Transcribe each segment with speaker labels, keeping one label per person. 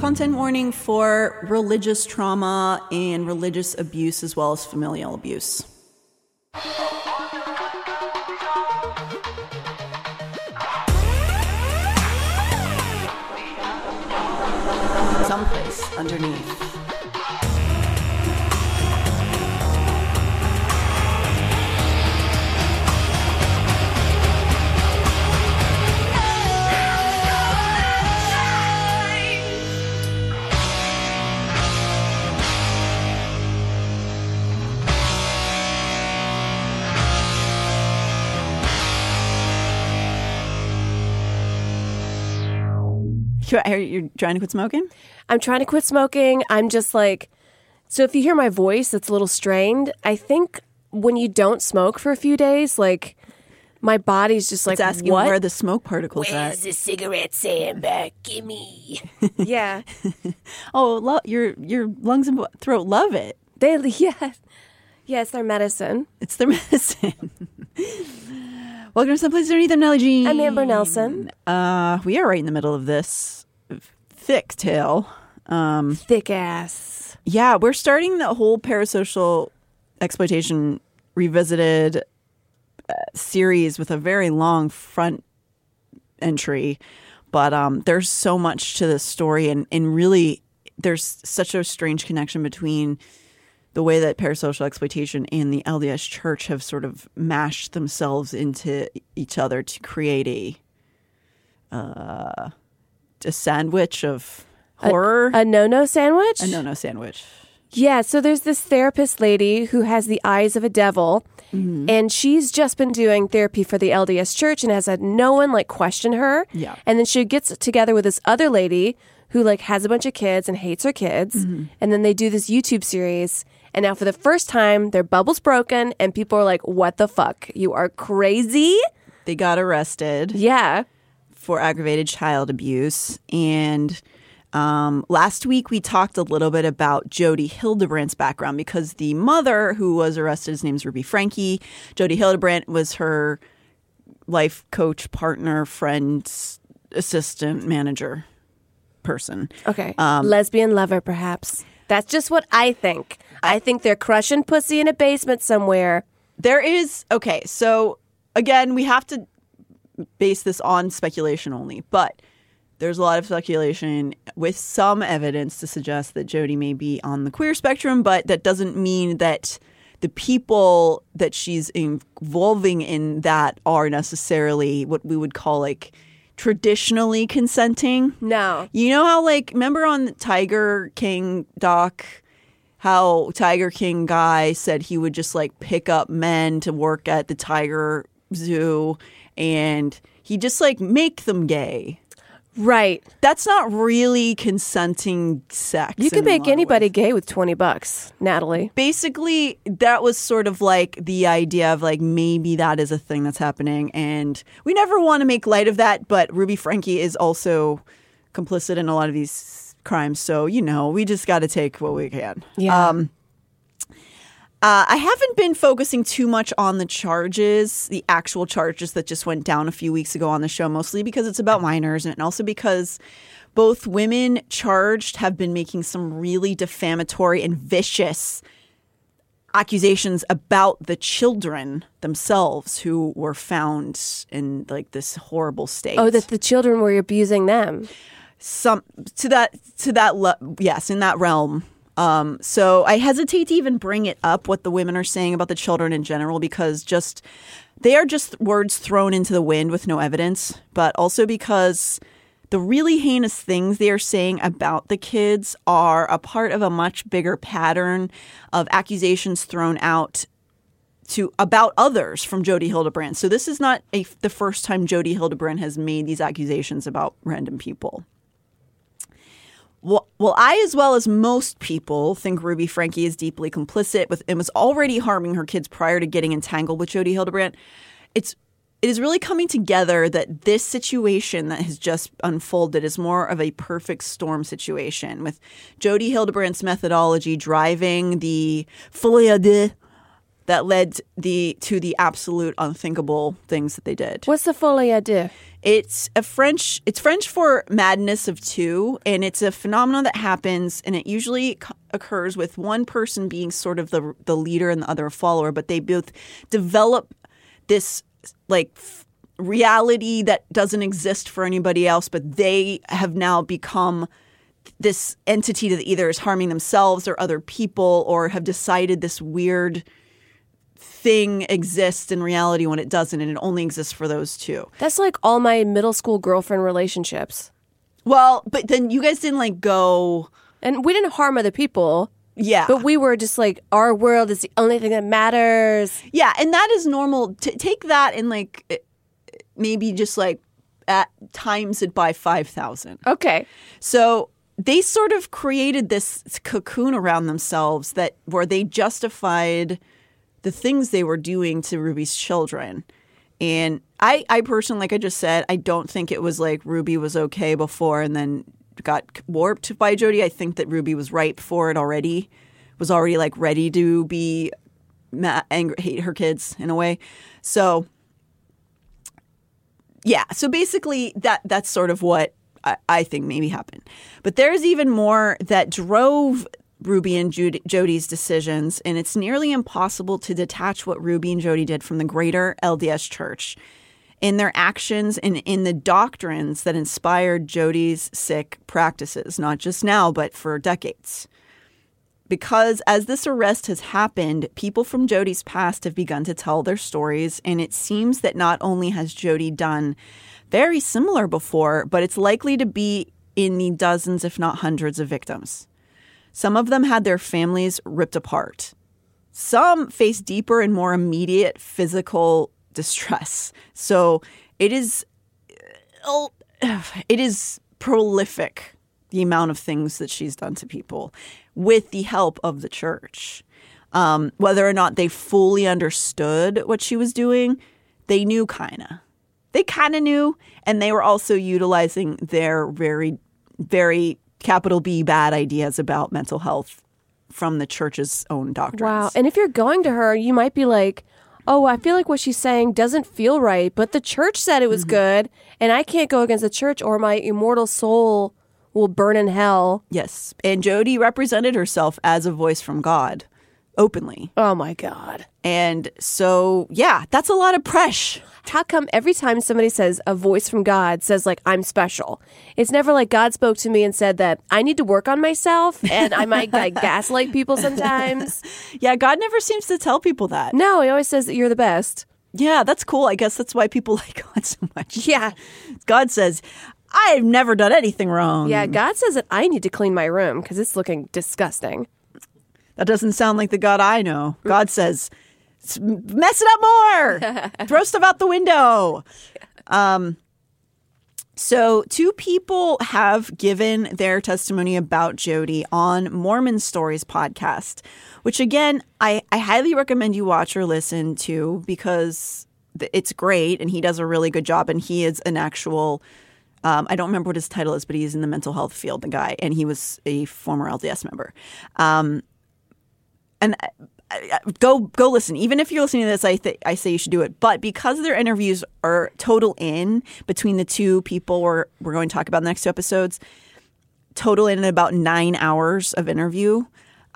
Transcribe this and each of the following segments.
Speaker 1: Content warning for religious trauma and religious abuse as well as familial abuse. Some Place Under Neith. You, are you trying to quit smoking?
Speaker 2: I'm trying to quit smoking. I'm just like, so if you hear my voice, it's a little strained. I think when you don't smoke for a few days, like my body's just like
Speaker 1: it's asking
Speaker 2: what?
Speaker 1: where are the smoke particles
Speaker 3: Where's
Speaker 1: at.
Speaker 3: the cigarette sandbag? Gimme.
Speaker 2: yeah,
Speaker 1: Oh, lo- your your lungs and throat love it.
Speaker 2: they yeah, yeah, it's their medicine.
Speaker 1: It's their medicine. Welcome to Some Place Under Neith. I'm Nellie Jean.
Speaker 2: I'm Amber Nelson.
Speaker 1: Uh, we are right in the middle of this thick tale. Um,
Speaker 2: Thick ass.
Speaker 1: yeah, we're starting the whole parasocial exploitation revisited uh, series with a very long front entry, but um, there's so much to this story, and and really, there's such a strange connection between the way that parasocial exploitation and the LDS Church have sort of mashed themselves into each other to create a uh, a sandwich of horror.
Speaker 2: A no no sandwich?
Speaker 1: A no no sandwich.
Speaker 2: Yeah, so there's this therapist lady who has the eyes of a devil, and she's just been doing therapy for the LDS Church and has had no one like question her.
Speaker 1: Yeah.
Speaker 2: And then she gets together with this other lady who like has a bunch of kids and hates her kids, and then they do this YouTube series. And now for the first time, their bubble's broken, and people are like, "What the fuck? You are crazy."
Speaker 1: They got arrested
Speaker 2: Yeah.
Speaker 1: for aggravated child abuse. And um, last week we talked a little bit about Jodi Hildebrandt's background because the mother who was arrested, his name's Ruby Franke. Jodi Hildebrandt was her life coach, partner, friend, assistant, manager person.
Speaker 2: Okay. Lesbian lover, perhaps. That's just what I think. I think they're crushing pussy in a basement somewhere.
Speaker 1: There is okay, so again, we have to base this on speculation only, but there's a lot of speculation with some evidence to suggest that Jodi may be on the queer spectrum, but that doesn't mean that the people that she's involving in that are necessarily what we would call like traditionally consenting.
Speaker 2: No.
Speaker 1: You know how like remember on Tiger King doc how Tiger King guy said he would just like pick up men to work at the tiger zoo and he just like make them gay.
Speaker 2: Right.
Speaker 1: That's not really consenting sex.
Speaker 2: You can make anybody gay with 20 bucks, Natalie.
Speaker 1: Basically, that was sort of like the idea of like maybe that is a thing that's happening. And we never want to make light of that, but Ruby Franke is also complicit in a lot of these crimes. So, you know, we just got to take what we can.
Speaker 2: Yeah.
Speaker 1: Um, uh, I haven't been focusing too much on the charges, the actual charges that just went down a few weeks ago on the show, mostly because it's about minors and also because both women charged have been making some really defamatory and vicious accusations about the children themselves who were found in like this horrible state.
Speaker 2: Oh, that the children were abusing them.
Speaker 1: Some to that to that le- yes in that realm um so i hesitate to even bring it up what the women are saying about the children in general because just they are just words thrown into the wind with no evidence but also because the really heinous things they are saying about the kids are a part of a much bigger pattern of accusations thrown out to about others from Jodi Hildebrandt. So this is not a, the first time Jodi Hildebrandt has made these accusations about random people. Well, I, as well as most people, think Ruby Franke is deeply complicit with and was already harming her kids prior to getting entangled with Jodi Hildebrandt. It's it is really coming together that this situation that has just unfolded is more of a perfect storm situation with Jodi Hildebrandt's methodology driving the folie deux that led the to the absolute unthinkable things that they did.
Speaker 2: What's the folie à deux?
Speaker 1: It's a French. It's French for madness of two, and it's a phenomenon that happens, and it usually occurs with one person being sort of the the leader and the other a follower, but they both develop this like f- reality that doesn't exist for anybody else, but they have now become this entity that either is harming themselves or other people, or have decided this weird thing exists in reality when it doesn't, and it only exists for those two.
Speaker 2: That's like all my middle school girlfriend relationships.
Speaker 1: Well, but then you guys didn't like go.
Speaker 2: And we didn't harm other people,
Speaker 1: Yeah,
Speaker 2: but we were just like, our world is the only thing that matters.
Speaker 1: yeah, and that is normal. T- take that and like eh, maybe just like at times it by five thousand.
Speaker 2: Okay.
Speaker 1: So they sort of created this cocoon around themselves that where they justified the things they were doing to Ruby's children. And I, I personally, like I just said, I don't think it was like Ruby was okay before and then got warped by Jodi. I think that Ruby was ripe for it already, was already like ready to be ma- angry, hate her kids in a way. So yeah, so basically that that's sort of what I, I think maybe happened. But there's even more that drove Ruby and Jodi's decisions, and it's nearly impossible to detach what Ruby and Jodi did from the greater LDS Church in their actions and in the doctrines that inspired Jodi's sick practices, not just now, but for decades. Because as this arrest has happened, people from Jodi's past have begun to tell their stories, and it seems that not only has Jodi done very similar before, but it's likely to be in the dozens, if not hundreds, of victims. Some of them had their families ripped apart. Some face deeper and more immediate physical distress. So it is oh, it is prolific the amount of things that she's done to people with the help of the church. Um, whether or not they fully understood what she was doing, they knew kind of. They kind of knew, and they were also utilizing their very, very capital B bad ideas about mental health from the church's own doctrines.
Speaker 2: Wow. And if you're going to her, you might be like, oh, I feel like what she's saying doesn't feel right, but the church said it was mm-hmm. good, and I can't go against the church or my immortal soul will burn in hell.
Speaker 1: Yes. And Jodi represented herself as a voice from God openly.
Speaker 2: Oh my God.
Speaker 1: And so, yeah, that's a lot of pressure.
Speaker 2: How come every time somebody says a voice from God says, like, I'm special? It's never like God spoke to me and said that I need to work on myself and I might like gaslight people sometimes.
Speaker 1: Yeah, God never seems to tell people that.
Speaker 2: No, he always says that you're the best.
Speaker 1: Yeah, that's cool. I guess that's why people like God so much.
Speaker 2: Yeah.
Speaker 1: God says, I've never done anything wrong.
Speaker 2: Yeah, God says that I need to clean my room because it's looking disgusting.
Speaker 1: That doesn't sound like the God I know. God says, mess it up more, throw stuff out the window. Um, so, two people have given their testimony about Jodi on Mormon Stories podcast, which again, I, I highly recommend you watch or listen to because it's great and he does a really good job. And he is an actual, um, I don't remember what his title is, but he's in the mental health field, the guy, and he was a former LDS member. Um, and I- I- go go listen. Even if you're listening to this, I th- I say you should do it. But because their interviews are total in between the two people we're we're going to talk about in the next two episodes, total in about nine hours of interview.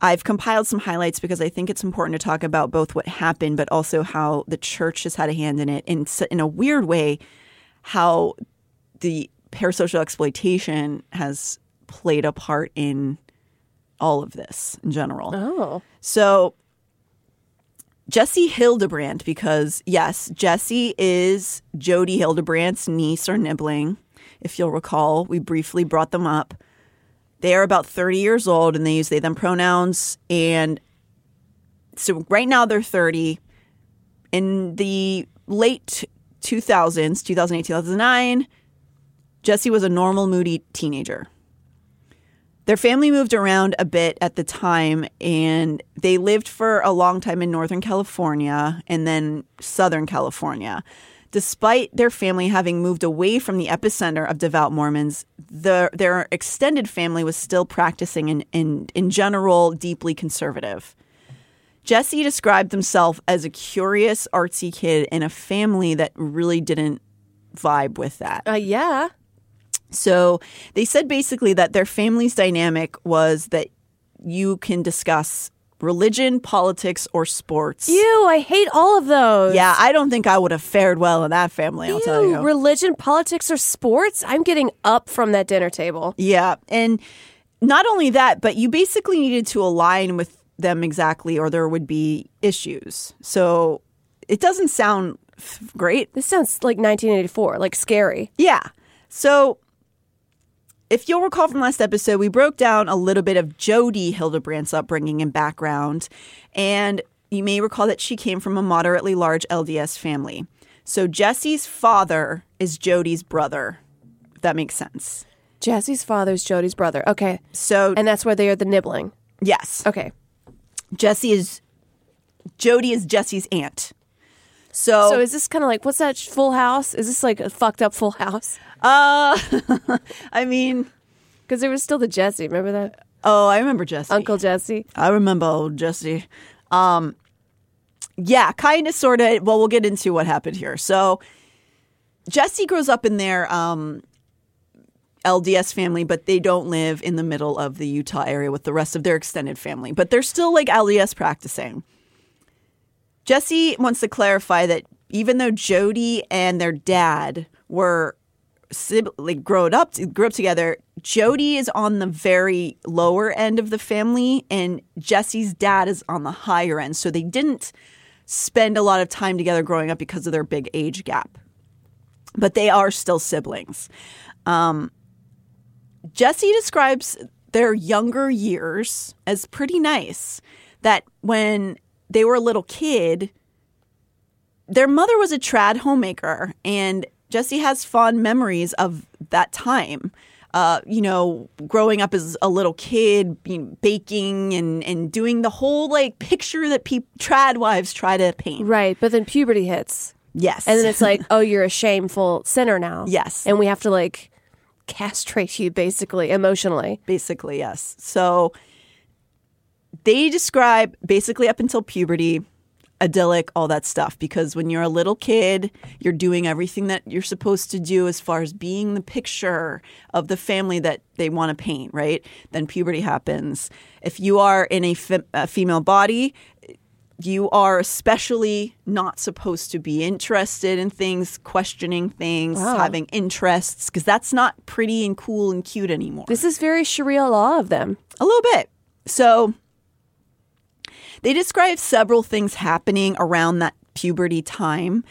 Speaker 1: I've compiled some highlights because I think it's important to talk about both what happened, but also how the church has had a hand in it. In in a weird way, how the parasocial exploitation has played a part in all of this in general.
Speaker 2: Oh.
Speaker 1: So Jessi Hildebrandt, because yes, Jessi is Jodi Hildebrandt's niece or nibling. If you'll recall, we briefly brought them up. They are about 30 years old and they use they them pronouns. And so right now they're 30. In the late 2000s, 2008, 2009, Jessi was a normal, moody teenager. Their family moved around a bit at the time and they lived for a long time in Northern California and then Southern California. Despite their family having moved away from the epicenter of devout Mormons, the, their extended family was still practicing and, and, in general, deeply conservative. Jessi described himself as a curious, artsy kid in a family that really didn't vibe with that.
Speaker 2: Uh, yeah.
Speaker 1: So they said basically that their family's dynamic was that you can discuss religion, politics, or sports.
Speaker 2: Ew, I hate all of those.
Speaker 1: Yeah, I don't think I would have fared well in that family, I'll tell you.
Speaker 2: religion, politics, or sports? I'm getting up from that dinner table.
Speaker 1: yeah. And not only that, but you basically needed to align with them exactly, or there would be issues. So it doesn't sound great.
Speaker 2: This sounds like 1984, like scary.
Speaker 1: Yeah. So if you'll recall from last episode, we broke down a little bit of Jodi Hildebrandt's upbringing and background. And you may recall that she came from a moderately large LDS family. So Jessi's father is Jodi's brother, if that makes sense.
Speaker 2: Jessi's father is Jodi's brother. Okay.
Speaker 1: So,
Speaker 2: And that's where they are the nibling.
Speaker 1: yes,
Speaker 2: Okay.
Speaker 1: Jessi is, Jodi is Jessi's aunt. So,
Speaker 2: So is this kind of like, what's that full house? Is this like a fucked up full house?
Speaker 1: uh, I mean,
Speaker 2: Because there was still the Jesse. Remember that?
Speaker 1: oh, I remember Jesse.
Speaker 2: Uncle Jesse.
Speaker 1: I remember old Jesse. Um, yeah, kind of, sort of. Well, we'll get into what happened here. So, Jessi grows up in their um, LDS family, but they don't live in the middle of the Utah area with the rest of their extended family. But they're still like LDS practicing. Jessi wants to clarify that even though Jodi and their dad were like grown up grew up together, Jodi is on the very lower end of the family, and Jessi's dad is on the higher end. So they didn't spend a lot of time together growing up because of their big age gap, but they are still siblings. Um, Jessi describes their younger years as pretty nice. That when they were a little kid, their mother was a trad homemaker, and Jessi has fond memories of that time. Uh, you know, growing up as a little kid, you know, baking and and doing the whole like picture that peop trad wives try to paint.
Speaker 2: Right. But then puberty hits.
Speaker 1: Yes,
Speaker 2: And then it's like, oh, you're a shameful sinner now.
Speaker 1: Yes.
Speaker 2: And we have to like castrate you basically emotionally.
Speaker 1: basically yes. So they describe basically up until puberty, idyllic, all that stuff. Because when you're a little kid, you're doing everything that you're supposed to do as far as being the picture of the family that they want to paint, right? Then puberty happens. If you are in a, a female body, you are especially not supposed to be interested in things, questioning things, having interests, because that's not pretty and cool and cute anymore.
Speaker 2: This is very Sharia law of them.
Speaker 1: A little bit. So they describe several things happening around that puberty time,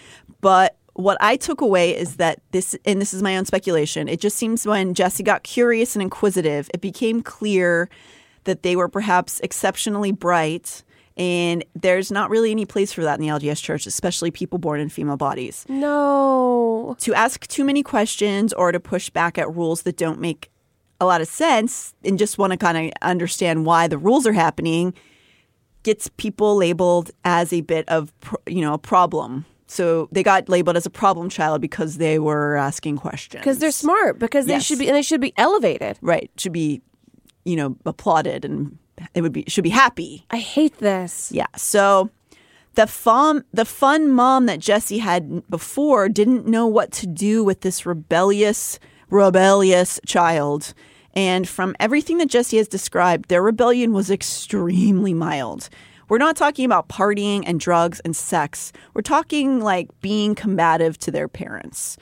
Speaker 1: but what I took away is that this, and this is my own speculation, it just seems when Jessi got curious and inquisitive, it became clear that they were perhaps exceptionally bright. And there's not really any place for that in the LDS church, especially people born in female bodies.
Speaker 2: No.
Speaker 1: To ask too many questions or to push back at rules that don't make a lot of sense and just want to kind of understand why the rules are happening gets people labeled as a bit of you know a problem. So they got labeled as a problem child because they were asking questions.
Speaker 2: Because they're smart. Because they
Speaker 1: Yes.
Speaker 2: should be, and they should be elevated.
Speaker 1: right should be you know applauded and it would be should be happy.
Speaker 2: I hate this.
Speaker 1: Yeah. So the fun the fun mom that Jessi had before didn't know what to do with this rebellious rebellious child And from everything that Jessi has described, their rebellion was extremely mild. We're not talking about partying and drugs and sex. We're talking like being combative to their parents.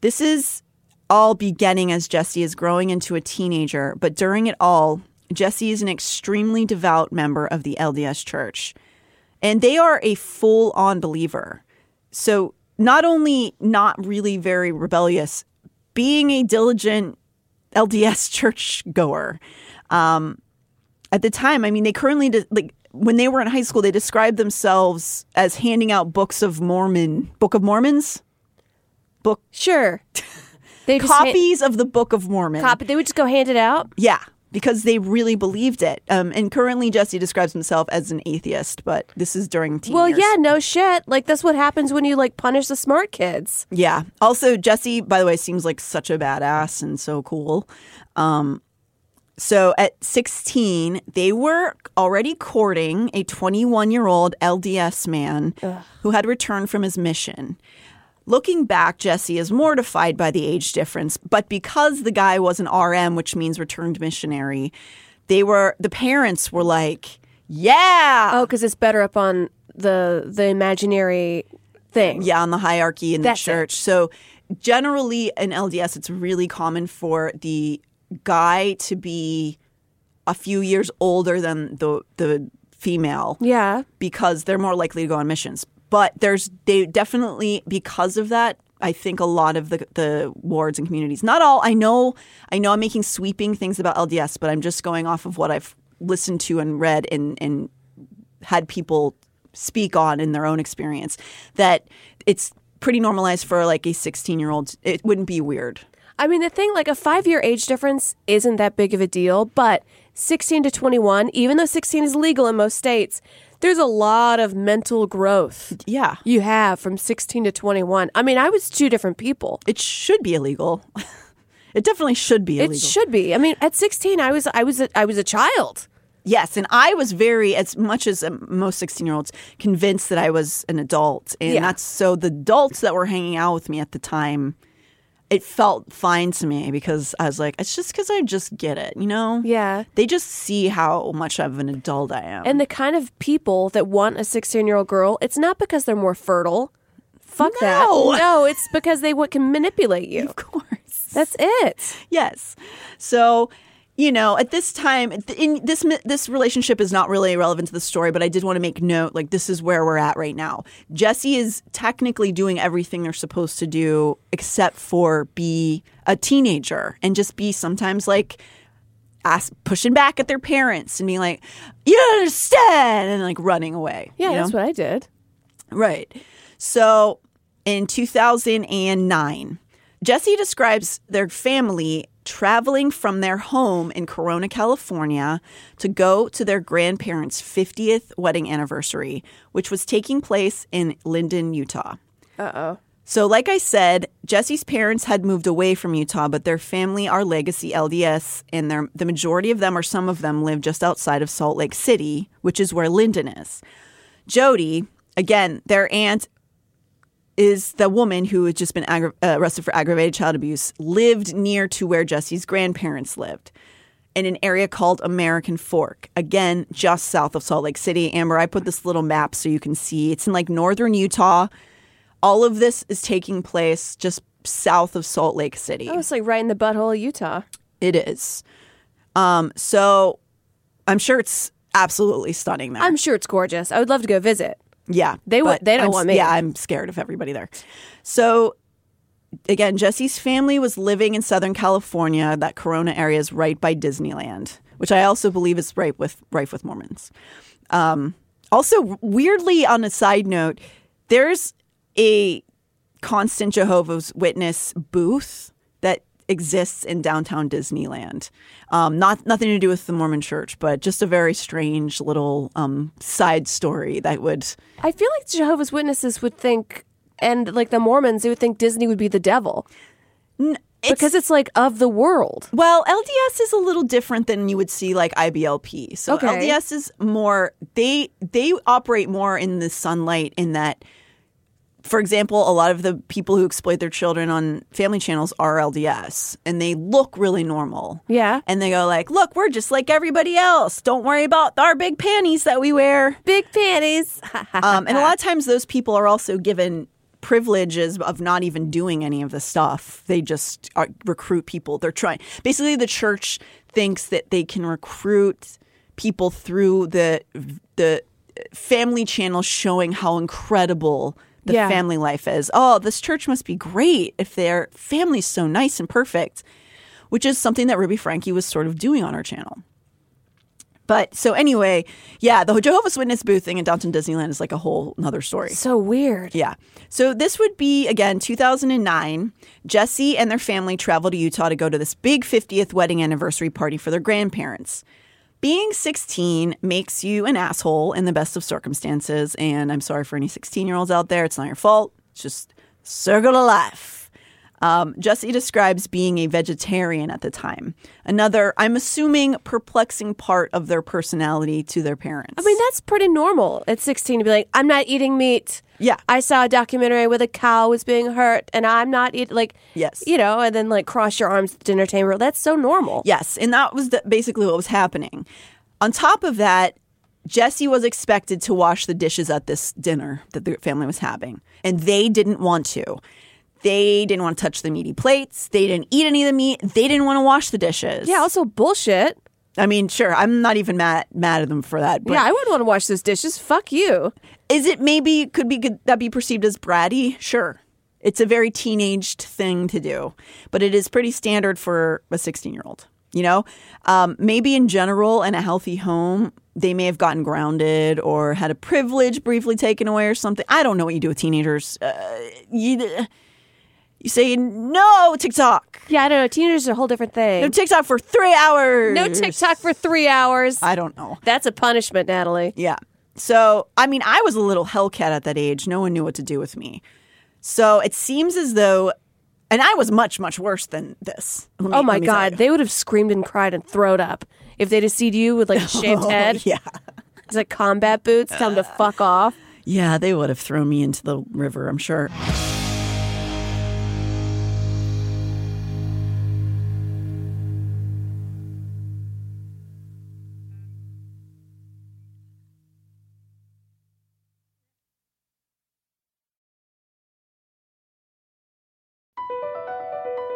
Speaker 1: This is all beginning as Jessi is growing into a teenager, but during it all, Jessi is an extremely devout member of the LDS church. And they are a full on believer. So, not only not really very rebellious, being a diligent LDS church goer. Um, at the time, I mean, they currently, de- like, when they were in high school, they described themselves as handing out books of Mormon, Book of Mormons, book.
Speaker 2: Sure. They
Speaker 1: copies of the Book of Mormon.
Speaker 2: copy. They would just go hand it out.
Speaker 1: Yeah, because they really believed it. Um, and currently, Jessi describes himself as an atheist, but this is during teen
Speaker 2: Well,
Speaker 1: years.
Speaker 2: yeah, no shit. Like that's what happens when you like punish the smart kids.
Speaker 1: Yeah. Also, Jessi, by the way, seems like such a badass and so cool. Um, so at 16, they were already courting a 21 year old LDS man who had returned from his mission. Looking back, Jessi is mortified by the age difference, but because the guy was an RM, which means returned missionary, they were the parents were like, "Yeah,
Speaker 2: Oh, because it's better up on the the imaginary thing.
Speaker 1: yeah, on the hierarchy in the
Speaker 2: That's it.
Speaker 1: church. So generally in LDS, it's really common for the guy to be a few years older than the the female
Speaker 2: Yeah.
Speaker 1: because they're more likely to go on missions. But there's they definitely because of that. I think a lot of the the wards and communities, not all. I know, I know, I'm making sweeping things about LDS, but I'm just going off of what I've listened to and read and and had people speak on in their own experience. That it's pretty normalized for like a 16 year old. It wouldn't be weird.
Speaker 2: I mean, the thing, like a five year age difference isn't that big of a deal, but 16 to 21, even though 16 is legal in most states, there's a lot of mental growth
Speaker 1: Yeah,
Speaker 2: you have from 16 to 21. I mean, I was two different people.
Speaker 1: it should be illegal. it definitely should be illegal.
Speaker 2: It should be. I mean, at 16, I was I was a, I was a child.
Speaker 1: Yes, and I was very, as much as um, most sixteen-year-olds, convinced that I was an adult, and
Speaker 2: Yeah.
Speaker 1: that's so. The adults that were hanging out with me at the time, it felt fine to me because I was like, it's just because I just get it, you know?
Speaker 2: Yeah.
Speaker 1: They just see how much of an adult I am.
Speaker 2: And the kind of people that want a 16 year old girl, it's not because they're more fertile. Fuck that.
Speaker 1: No.
Speaker 2: No, it's because they what can manipulate you.
Speaker 1: of course,
Speaker 2: That's it.
Speaker 1: yes. So. You know, at this time, in this this relationship is not really relevant to the story, but I did want to make note. Like, this is where we're at right now. Jessi is technically doing everything they're supposed to do, except for be a teenager and just be sometimes like ask, pushing back at their parents and being like, "You don't understand," and like running away.
Speaker 2: Yeah,
Speaker 1: you know?
Speaker 2: that's what I did.
Speaker 1: Right. So in 2009, Jessi describes their family traveling from their home in Corona, California to go to their grandparents' 50th wedding anniversary, which was taking place in Lindon, Utah.
Speaker 2: Uh oh.
Speaker 1: So, like I said, Jessi's parents had moved away from Utah, but their family are legacy LDS, and their, the majority of them, or some of them, live just outside of Salt Lake City, which is where Lindon is. Jodi, again, their aunt is the woman who had just been aggra- uh, arrested for aggravated child abuse, lived near to where Jessi's grandparents lived in an area called American Fork. Again, just south of Salt Lake City. Amber, I put this little map so you can see. It's in like northern Utah. All of this is taking place just south of Salt Lake City.
Speaker 2: Oh, it's like right in the butthole of Utah.
Speaker 1: It is. Um, so I'm sure it's absolutely stunning there.
Speaker 2: I'm sure it's gorgeous. I would love to go visit.
Speaker 1: Yeah,
Speaker 2: They would-
Speaker 1: but
Speaker 2: they don't
Speaker 1: I'm-
Speaker 2: want me.
Speaker 1: Yeah, I'm scared of everybody there. So again, Jessi's family was living in Southern California. That Corona area is right by Disneyland, which I also believe is right with rife with Mormons. Um, also, weirdly, on a side note, there's a constant Jehovah's Witness booth exists in downtown Disneyland. Um, not nothing to do with the Mormon Church, but just a very strange little um, side story that would.
Speaker 2: I feel like Jehovah's Witnesses would think, and like the Mormons, they would think Disney would be the devil
Speaker 1: It's,
Speaker 2: because it's like of the world.
Speaker 1: well, LDS is a little different than you would see like IBLP. So
Speaker 2: Okay.
Speaker 1: LDS is more they they operate more in the sunlight in that for example, a lot of the people who exploit their children on family channels are LDS and they look really normal.
Speaker 2: Yeah.
Speaker 1: And they go like, "Look, we're just like everybody else. Don't worry about our big panties that we wear."
Speaker 2: Big panties.
Speaker 1: Um, and a lot of times those people are also given privileges of not even doing any of the stuff. They just are, recruit people. They're trying. Basically, the church thinks that they can recruit people through the the family channel showing how incredible the
Speaker 2: Yeah.
Speaker 1: family life is. Oh, this church must be great if their family's so nice and perfect, which is something that Ruby Franke was sort of doing on our channel. But so anyway, yeah, the Jehovah's Witness booth thing in Downtown Disneyland is like a whole another story.
Speaker 2: so weird.
Speaker 1: Yeah. So this would be again 2009. Jessi and their family travel to Utah to go to this big 50th wedding anniversary party for their grandparents. Being 16 makes you an asshole in the best of circumstances, and I'm sorry for any 16 year olds out there. It's not your fault. It's just circle of life. Um, Jessi describes being a vegetarian at the time. Another, I'm assuming, perplexing part of their personality to their parents.
Speaker 2: I mean, that's pretty normal at 16 to be like, I'm not eating meat.
Speaker 1: Yeah.
Speaker 2: I saw a documentary where the cow was being hurt and I'm not eating, like,
Speaker 1: Yes.
Speaker 2: you know, and then like cross your arms at the dinner table. That's so normal.
Speaker 1: Yes, and that was the, basically what was happening. On top of that, Jessi was expected to wash the dishes at this dinner that the family was having, and they didn't want to. They didn't want to touch the meaty plates. They didn't eat any of the meat. They didn't want to wash the dishes.
Speaker 2: Yeah, also bullshit.
Speaker 1: I mean, sure, I'm not even mad mad at them for that. But
Speaker 2: yeah, I wouldn't want to wash those dishes. Fuck you.
Speaker 1: is it maybe could be could that be perceived as bratty? Sure. It's a very teenaged thing to do, but it is pretty standard for a 16 year old. You know, um, maybe in general, in a healthy home, they may have gotten grounded or had a privilege briefly taken away or something. I don't know what you do with teenagers. Uh, you, you say no TikTok,
Speaker 2: Yeah, I don't know. Teenagers are a whole different thing.
Speaker 1: no TikTok for three hours.
Speaker 2: No TikTok for three hours.
Speaker 1: I don't know.
Speaker 2: That's a punishment, Natalie.
Speaker 1: Yeah. So, I mean, I was a little hellcat at that age. No one knew what to do with me. So it seems as though, and I was much, much worse than this. Me-
Speaker 2: Oh my
Speaker 1: let me tell
Speaker 2: God. They would have screamed and cried and thrown up if they'd have seen you with like a shaved head.
Speaker 1: Oh, Yeah.
Speaker 2: It's like combat boots. Tell them to uh, fuck off.
Speaker 1: Yeah, they would have thrown me into the river, I'm sure.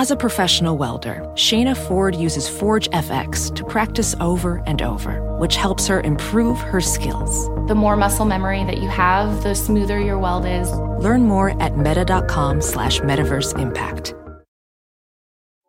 Speaker 4: As a professional welder, Shayna Ford uses Forge FX to practice over and over, which helps her improve her skills.
Speaker 5: The more muscle memory that you have, the smoother your weld is.
Speaker 4: Learn more at meta.com slash metaverse impact.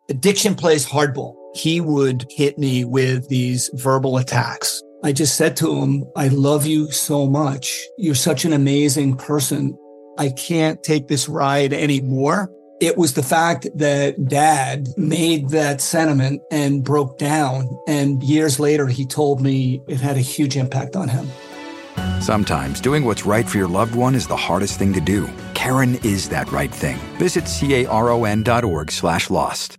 Speaker 6: Addiction plays hardball. He would hit me with these verbal attacks. I just said to him, I love you so much. You're such an amazing person. I can't take this ride anymore. It was the fact that dad made that sentiment and broke down. And years later, he told me it had a huge impact on him.
Speaker 7: Sometimes doing what's right for your loved one is the hardest thing to do. Caron is that right thing. Visit caron.org slash lost.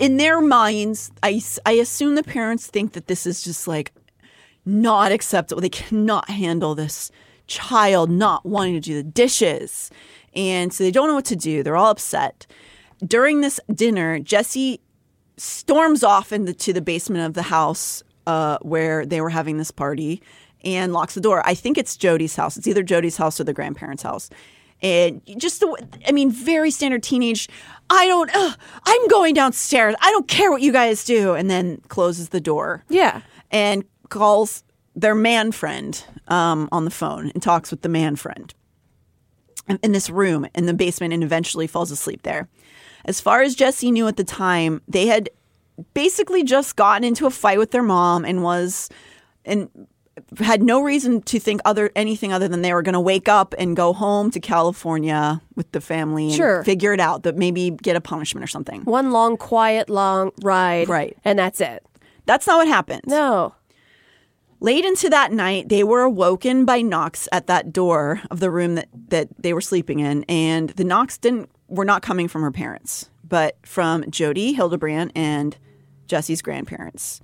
Speaker 1: In their minds, I, I assume the parents think that this is just like not acceptable. They cannot handle this child not wanting to do the dishes. And so they don't know what to do. They're all upset. During this dinner, Jessi storms off into the basement of the house uh, where they were having this party and locks the door. I think it's Jodi's house. It's either Jodi's house or the grandparents' house. and just the I mean, very standard teenage. I don't. Uh, I'm going downstairs. I don't care what you guys do, and then closes the door
Speaker 2: Yeah.
Speaker 1: and calls their man friend um, on the phone and talks with the man friend in- in this room in the basement and eventually falls asleep there. As far as Jessi knew at the time, they had basically just gotten into a fight with their mom and was and had no reason to think other anything other than they were going to wake up and go home to California with the family and
Speaker 2: Sure.
Speaker 1: figure it out that maybe get a punishment or something.
Speaker 2: One long, quiet, long ride.
Speaker 1: Right.
Speaker 2: And that's it.
Speaker 1: That's not what happened.
Speaker 2: No.
Speaker 1: Late into that night, they were awoken by knocks at that door of the room that, that they were sleeping in, and the knocks didn't were not coming from her parents, but from Jodi Hildebrandt and Jessi's grandparents.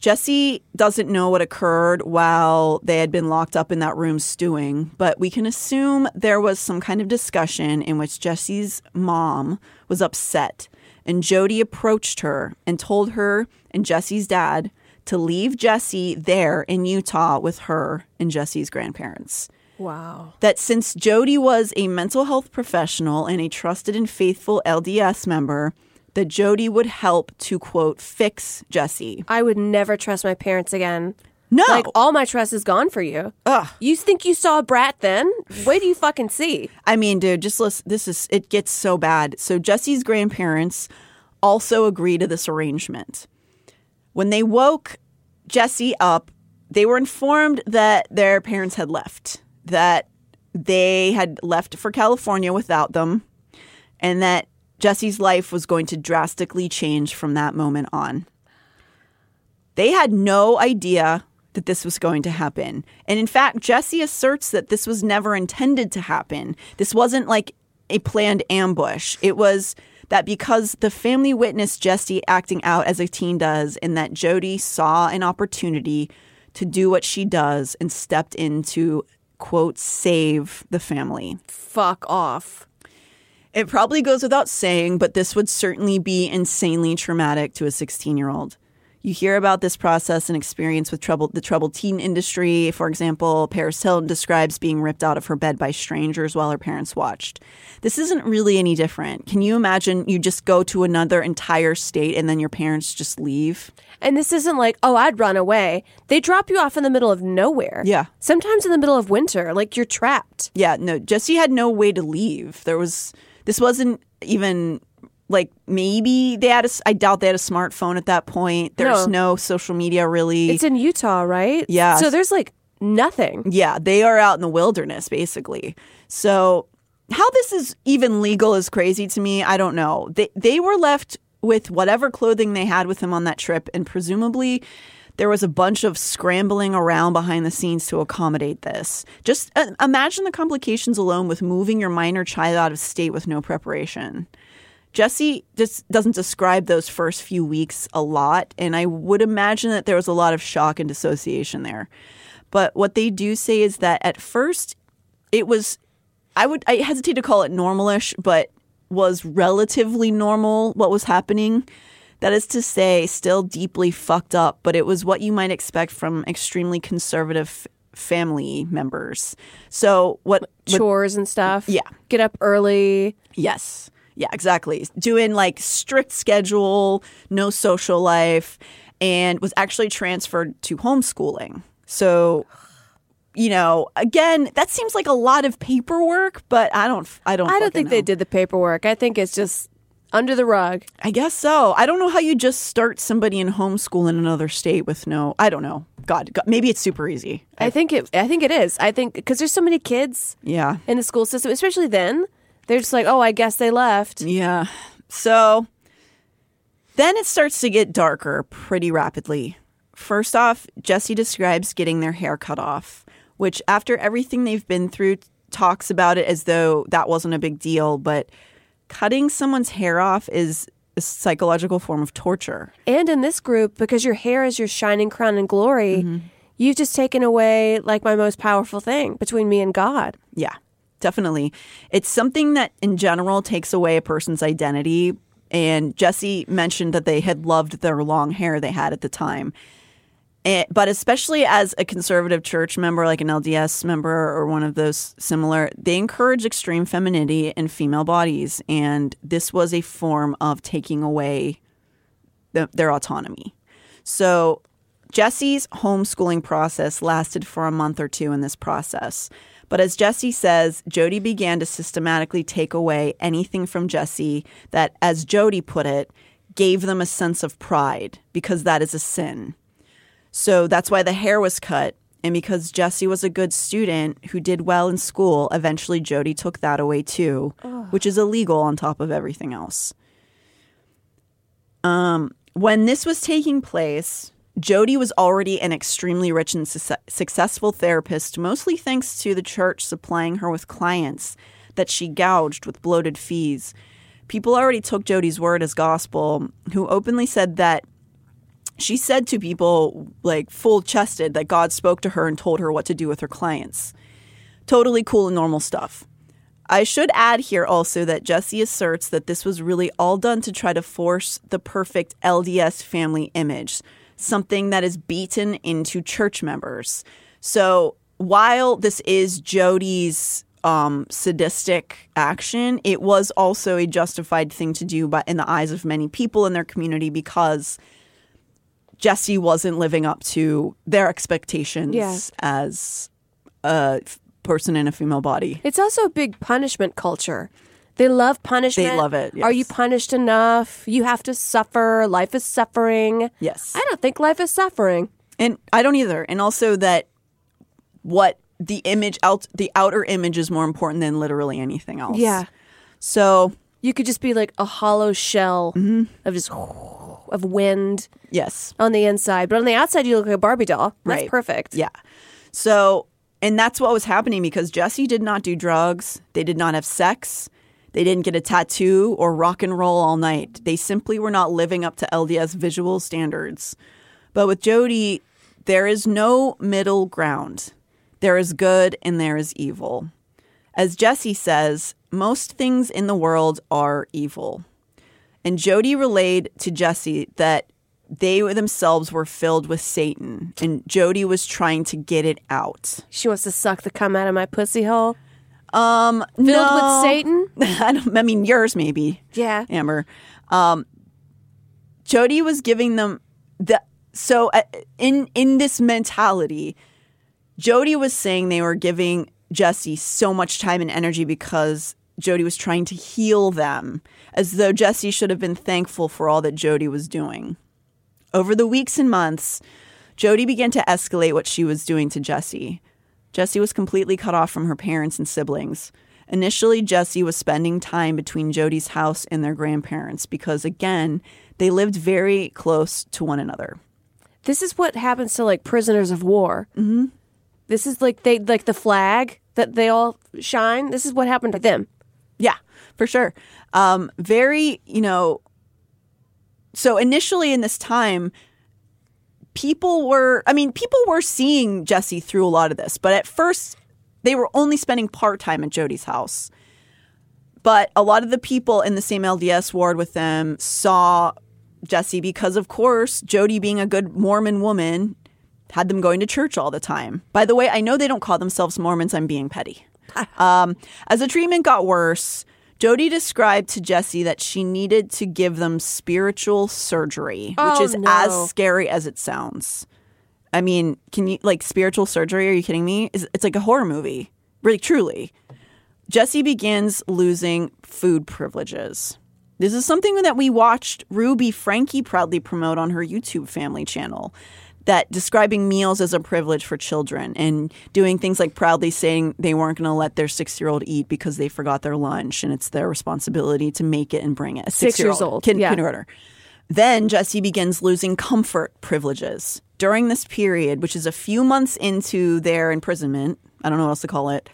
Speaker 1: Jessi doesn't know what occurred while they had been locked up in that room stewing, but we can assume there was some kind of discussion in which Jessi's mom was upset, and Jodi approached her and told her and Jessi's dad to leave Jessi there in Utah with her and Jessi's grandparents
Speaker 2: Wow.
Speaker 1: that since Jodi was a mental health professional and a trusted and faithful LDS member, that Jodi would help to quote fix Jessi.
Speaker 2: I would never trust my parents again.
Speaker 1: No,
Speaker 2: Like all my trust is gone for you.
Speaker 1: Ugh.
Speaker 2: You think you saw a brat then? Wait do you fucking see?
Speaker 1: I mean, dude, just listen. This is it gets so bad. So Jessi's grandparents also agree to this arrangement. When they woke Jessi up, they were informed that their parents had left, that they had left for California without them, and that Jessi's life was going to drastically change from that moment on. They had no idea that this was going to happen. And in fact, Jessi asserts that this was never intended to happen. This wasn't like a planned ambush. It was that because the family witnessed Jessi acting out as a teen does, and that Jodi saw an opportunity to do what she does and stepped in to, quote, save the family.
Speaker 2: Fuck off.
Speaker 1: It probably goes without saying, but this would certainly be insanely traumatic to a 16 year old. You hear about this process and experience with troubled, the troubled teen industry. For example, Paris Hilton describes being ripped out of her bed by strangers while her parents watched. This isn't really any different. Can you imagine you just go to another entire state and then your parents just leave?
Speaker 2: And this isn't like, oh, I'd run away. They drop you off in the middle of nowhere.
Speaker 1: Yeah.
Speaker 2: Sometimes in the middle of winter, like you're trapped.
Speaker 1: Yeah, no, Jessi had no way to leave. There was, this wasn't even like maybe they had a, I doubt they had a smartphone at that point. There's no, social media really.
Speaker 2: It's in Utah, right?
Speaker 1: Yeah.
Speaker 2: So there's like nothing.
Speaker 1: Yeah, they are out in the wilderness basically. So how this is even legal is crazy to me. I don't know. They they were left with whatever clothing they had with them on that trip and presumably there was a bunch of scrambling around behind the scenes to accommodate this. Just uh, imagine the complications alone with moving your minor child out of state with no preparation. Jessi just doesn't describe those first few weeks a lot, and I would imagine that there was a lot of shock and dissociation there. But what they do say is that at first it was I would I hesitate to call it normalish, but was relatively normal what was happening. That is to say, still deeply fucked up, but it was what you might expect from extremely conservative family members. So what, what
Speaker 2: Chores and stuff.
Speaker 1: Yeah.
Speaker 2: Get up early.
Speaker 1: Yes. Yeah, exactly. Doing like strict schedule, no social life, and was actually transferred to homeschooling. So, you know, again, that seems like a lot of paperwork, but I don't I don't
Speaker 2: I don't think they did the paperwork. I think it's just under the rug.
Speaker 1: I guess so. I don't know how you just start somebody in homeschool in another state with no I don't know. God, God maybe it's super easy.
Speaker 2: I think it. I think it is. I think because there's so many kids
Speaker 1: Yeah.
Speaker 2: in the school system, especially then. They're just like, oh, I guess they left.
Speaker 1: Yeah. So then it starts to get darker pretty rapidly. First off, Jessi describes getting their hair cut off, which, after everything they've been through, talks about it as though that wasn't a big deal. But cutting someone's hair off is a psychological form of torture.
Speaker 2: And in this group, because your hair is your shining crown and glory,
Speaker 1: Mm-hmm.
Speaker 2: you've just taken away like my most powerful thing between me and God.
Speaker 1: Yeah, definitely. It's something that in general takes away a person's identity. And Jessi mentioned that they had loved their long hair they had at the time. Eh, but especially as a conservative church member, like an LDS member or one of those similar, they encourage extreme femininity in female bodies. And this was a form of taking away the, their autonomy. So Jessi's homeschooling process lasted for a month or two in this process. But as Jessi says, Jodi began to systematically take away anything from Jessi that, as Jodi put it, gave them a sense of pride because that is a sin. So that's why the hair was cut. And because Jessi was a good student who did well in school, eventually Jodi took that away too, which is illegal on top of everything else. Um, when this was taking place, Jodi was already an extremely rich and su- successful therapist, mostly thanks to the church supplying her with clients that she gouged with bloated fees. People already took Jodi's word as gospel, who openly said that she said to people, like full chested, that God spoke to her and told her what to do with her clients. Totally cool and normal stuff. I should add here also that Jessi asserts that this was really all done to try to force the perfect LDS family image, something that is beaten into church members. So while this is Jodi's um, sadistic action, it was also a justified thing to do, but in the eyes of many people in their community because Jessi wasn't living up to their expectations
Speaker 2: Yeah.
Speaker 1: as a f- person in a female body.
Speaker 2: It's also a big punishment culture. They love punishment.
Speaker 1: They love it,
Speaker 2: Are you punished enough? You have to suffer. Life is suffering.
Speaker 1: Yes.
Speaker 2: I don't think life is suffering.
Speaker 1: And I don't either. And also that what the image out the outer image is more important than literally anything else.
Speaker 2: Yeah.
Speaker 1: So
Speaker 2: You could just be like a hollow shell
Speaker 1: Mm-hmm.
Speaker 2: of just of wind
Speaker 1: yes.
Speaker 2: on the inside, but on the outside you look like a Barbie doll. That's
Speaker 1: Right.
Speaker 2: perfect.
Speaker 1: Yeah. So and that's what was happening because Jessi did not do drugs. They did not have sex. They didn't get a tattoo or rock and roll all night. They simply were not living up to LDS visual standards. But with Jodi, there is no middle ground. There is good and there is evil. As Jessi says, most things in the world are evil. And Jodi relayed to Jessi that they themselves were filled with Satan, and Jodi was trying to get it out.
Speaker 2: She wants to suck the cum out of my pussy hole.
Speaker 1: Um,
Speaker 2: Filled
Speaker 1: no.
Speaker 2: with Satan?
Speaker 1: I, don't, I mean, yours maybe,
Speaker 2: Yeah.
Speaker 1: Amber. Um, Jodi was giving them the so uh, in in this mentality, Jodi was saying they were giving Jessi so much time and energy because Jodi was trying to heal them, as though Jessi should have been thankful for all that Jodi was doing. Over the weeks and months, Jodi began to escalate what she was doing to Jessi. Jessi was completely cut off from her parents and siblings. Initially, Jessi was spending time between Jodi's house and their grandparents because, again, they lived very close to one another.
Speaker 2: This is what happens to like prisoners of war. Mm-hmm. This is like they like the flag that they all shine. This is what happened to them.
Speaker 1: Yeah, for sure. Um, very, you know. So initially in this time, people were, I mean, people were seeing Jessi through a lot of this, but at first they were only spending part time at Jodi's house. But a lot of the people in the same LDS ward with them saw Jessi because, of course, Jodi being a good Mormon woman had them going to church all the time. By the way, I know they don't call themselves Mormons. I'm being petty. Um, as the treatment got worse, Jodi described to Jessi that she needed to give them spiritual surgery, which
Speaker 2: Oh,
Speaker 1: is
Speaker 2: no.
Speaker 1: as scary as it sounds. I mean, can you like spiritual surgery? Are you kidding me? It's, it's like a horror movie, really, truly. Jessi begins losing food privileges. This is something that we watched Ruby Franke proudly promote on her YouTube family channel. That describing meals as a privilege for children and doing things like proudly saying they weren't going to let their six year old eat because they forgot their lunch and it's their responsibility to make it and bring it.
Speaker 2: Six years old,
Speaker 1: kin-
Speaker 2: yeah.
Speaker 1: kindergartner. Then Jessi begins losing comfort privileges. During this period, which is a few months into their imprisonment, I don't know what else to call it,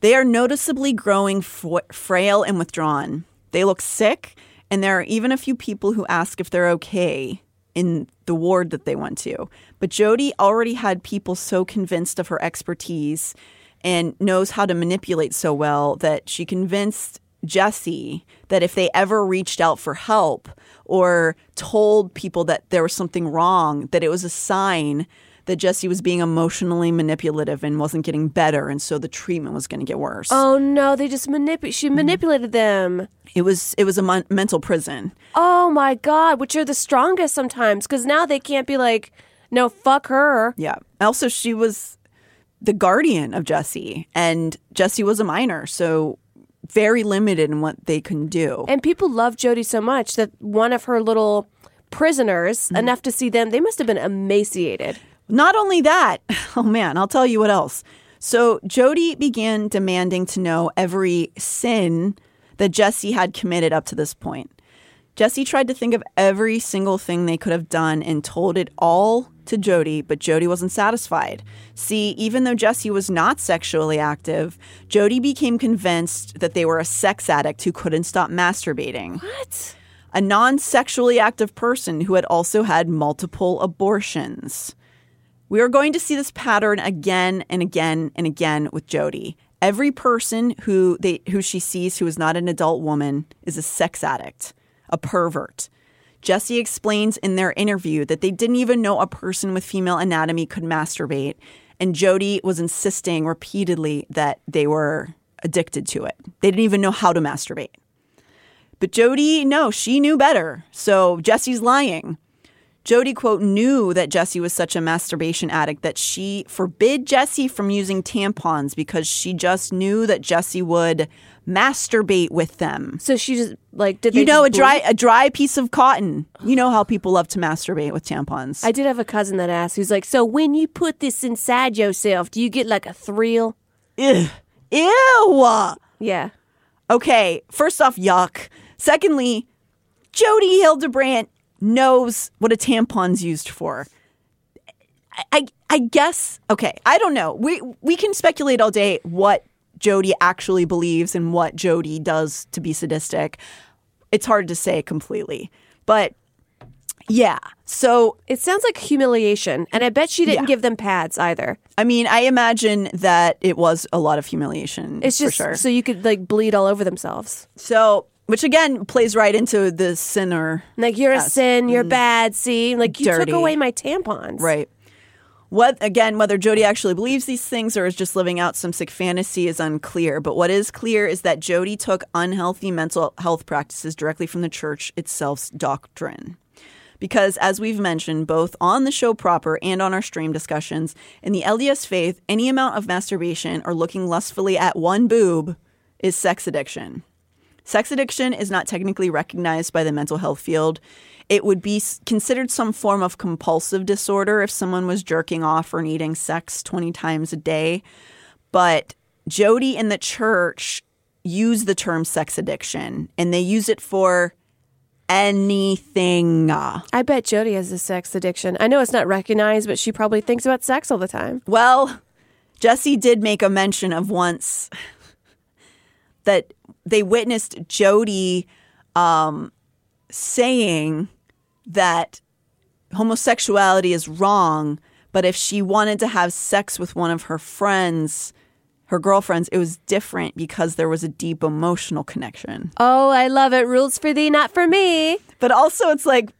Speaker 1: they are noticeably growing f- frail and withdrawn. They look sick, and there are even a few people who ask if they're okay in the ward that they went to. But Jodi already had people so convinced of her expertise and knows how to manipulate so well that she convinced Jessi that if they ever reached out for help or told people that there was something wrong, that it was a sign that Jessi was being emotionally manipulative and wasn't getting better, and so the treatment was going to get worse.
Speaker 2: Oh no, they just manipulated. She mm-hmm. manipulated them.
Speaker 1: It was it was a mon- mental prison.
Speaker 2: Oh my god, which are the strongest sometimes because now they can't be like, no, fuck her.
Speaker 1: Yeah. Also, she was the guardian of Jessi, and Jessi was a minor, so very limited in what they can do.
Speaker 2: And people love Jodi so much that one of her little prisoners, mm-hmm. enough to see them, they must have been emaciated.
Speaker 1: Not only that, oh man, I'll tell you what else. So Jodi began demanding to know every sin that Jessi had committed up to this point. Jessi tried to think of every single thing they could have done and told it all to Jodi, but Jodi wasn't satisfied. See, even though Jessi was not sexually active, Jodi became convinced that they were a sex addict who couldn't stop masturbating.
Speaker 2: What?
Speaker 1: A non sexually active person who had also had multiple abortions. We are going to see this pattern again and again and again with Jodi. Every person who they who she sees who is not an adult woman is a sex addict, a pervert. Jessi explains in their interview that they didn't even know a person with female anatomy could masturbate, and Jodi was insisting repeatedly that they were addicted to it. They didn't even know how to masturbate. But Jodi, no, she knew better. So Jessi's lying. Jodi, quote, knew that Jessi was such a masturbation addict that she forbid Jessi from using tampons because she just knew that Jessi would masturbate with them.
Speaker 2: So she just like did
Speaker 1: You know, a dry
Speaker 2: bleed?
Speaker 1: a dry piece of cotton. You know how people love to masturbate with tampons.
Speaker 2: I did have a cousin that asked, who's like, so when you put this inside yourself, do you get like a thrill?
Speaker 1: Ugh. Ew.
Speaker 2: Yeah.
Speaker 1: Okay, first off, yuck. Secondly, Jodi Hildebrandt knows what a tampon's used for. I, I guess okay. I don't know. We we can speculate all day what Jodi actually believes and what Jodi does to be sadistic. It's hard to say completely, but yeah. So
Speaker 2: It sounds like humiliation, and I bet she didn't
Speaker 1: Yeah.
Speaker 2: give them pads either.
Speaker 1: I mean, I imagine that it was a lot of humiliation.
Speaker 2: It's just
Speaker 1: for sure.
Speaker 2: so you could like bleed all over themselves.
Speaker 1: So, which again plays right into the sinner
Speaker 2: Like you're a sin, you're mm, bad. See, like you
Speaker 1: Dirty.
Speaker 2: took away my tampons.
Speaker 1: Right. What again, whether Jodi actually believes these things or is just living out some sick fantasy is unclear. But what is clear is that Jodi took unhealthy mental health practices directly from the church itself's doctrine. Because as we've mentioned, both on the show proper and on our stream discussions, in the LDS faith, any amount of masturbation or looking lustfully at one boob is sex addiction. Sex addiction is not technically recognized by the mental health field. It would be considered some form of compulsive disorder if someone was jerking off or needing sex 20 times a day. But Jodi and the church use the term sex addiction and they use it for anything.
Speaker 2: I bet Jodi has a sex addiction. I know it's not recognized, but she probably thinks about sex all the time.
Speaker 1: Well, Jessi did make a mention of once that they witnessed Jodi um, saying that homosexuality is wrong, but if she wanted to have sex with one of her friends, her girlfriends, it was different because there was a deep emotional connection.
Speaker 2: Oh, I love it. Rules for thee, not for me.
Speaker 1: But also, it's like,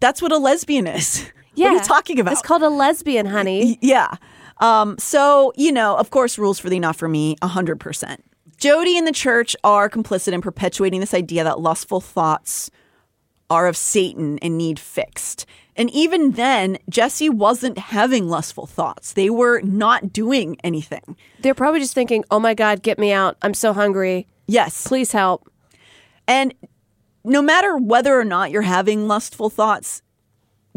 Speaker 1: that's what a lesbian is.
Speaker 2: Yeah.
Speaker 1: What are you talking about?
Speaker 2: It's called a lesbian, honey.
Speaker 1: Yeah. Um, so, you know, of course, rules for thee, not for me, 100%. Jodi and the church are complicit in perpetuating this idea that lustful thoughts are of Satan and need fixed. And even then, Jessi wasn't having lustful thoughts. They were not doing anything.
Speaker 2: They're probably just thinking, oh my God, get me out. I'm so hungry.
Speaker 1: Yes.
Speaker 2: Please help.
Speaker 1: And no matter whether or not you're having lustful thoughts,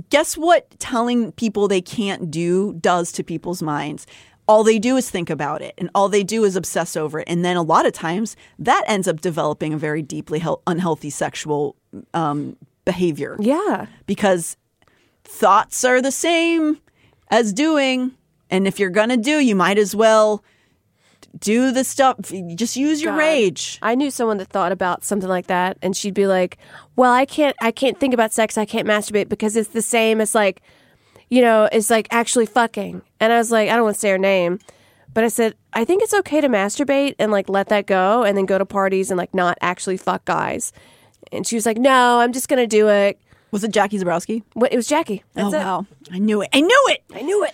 Speaker 1: guess what telling people they can't do does to people's minds? All they do is think about it and all they do is obsess over it. And then a lot of times that ends up developing a very deeply hel- unhealthy sexual um, behavior
Speaker 2: Yeah.
Speaker 1: because thoughts are the same as doing. And if you're going to do, you might as well do the stuff. Just use your
Speaker 2: God.
Speaker 1: rage.
Speaker 2: I knew someone that thought about something like that, and she'd be like, "Well, I can't, I can't think about sex. I can't masturbate because it's the same as like, you know, it's like actually fucking." And I was like, I don't want to say her name, But I said, I think it's okay to masturbate and like let that go and then go to parties and like not actually fuck guys. And she was like, no, I'm just going to do it.
Speaker 1: Was it Jackie Zabrowski?
Speaker 2: What? It was Jackie. That's
Speaker 1: oh,
Speaker 2: it.
Speaker 1: wow. I knew it. I knew it.
Speaker 2: I knew it.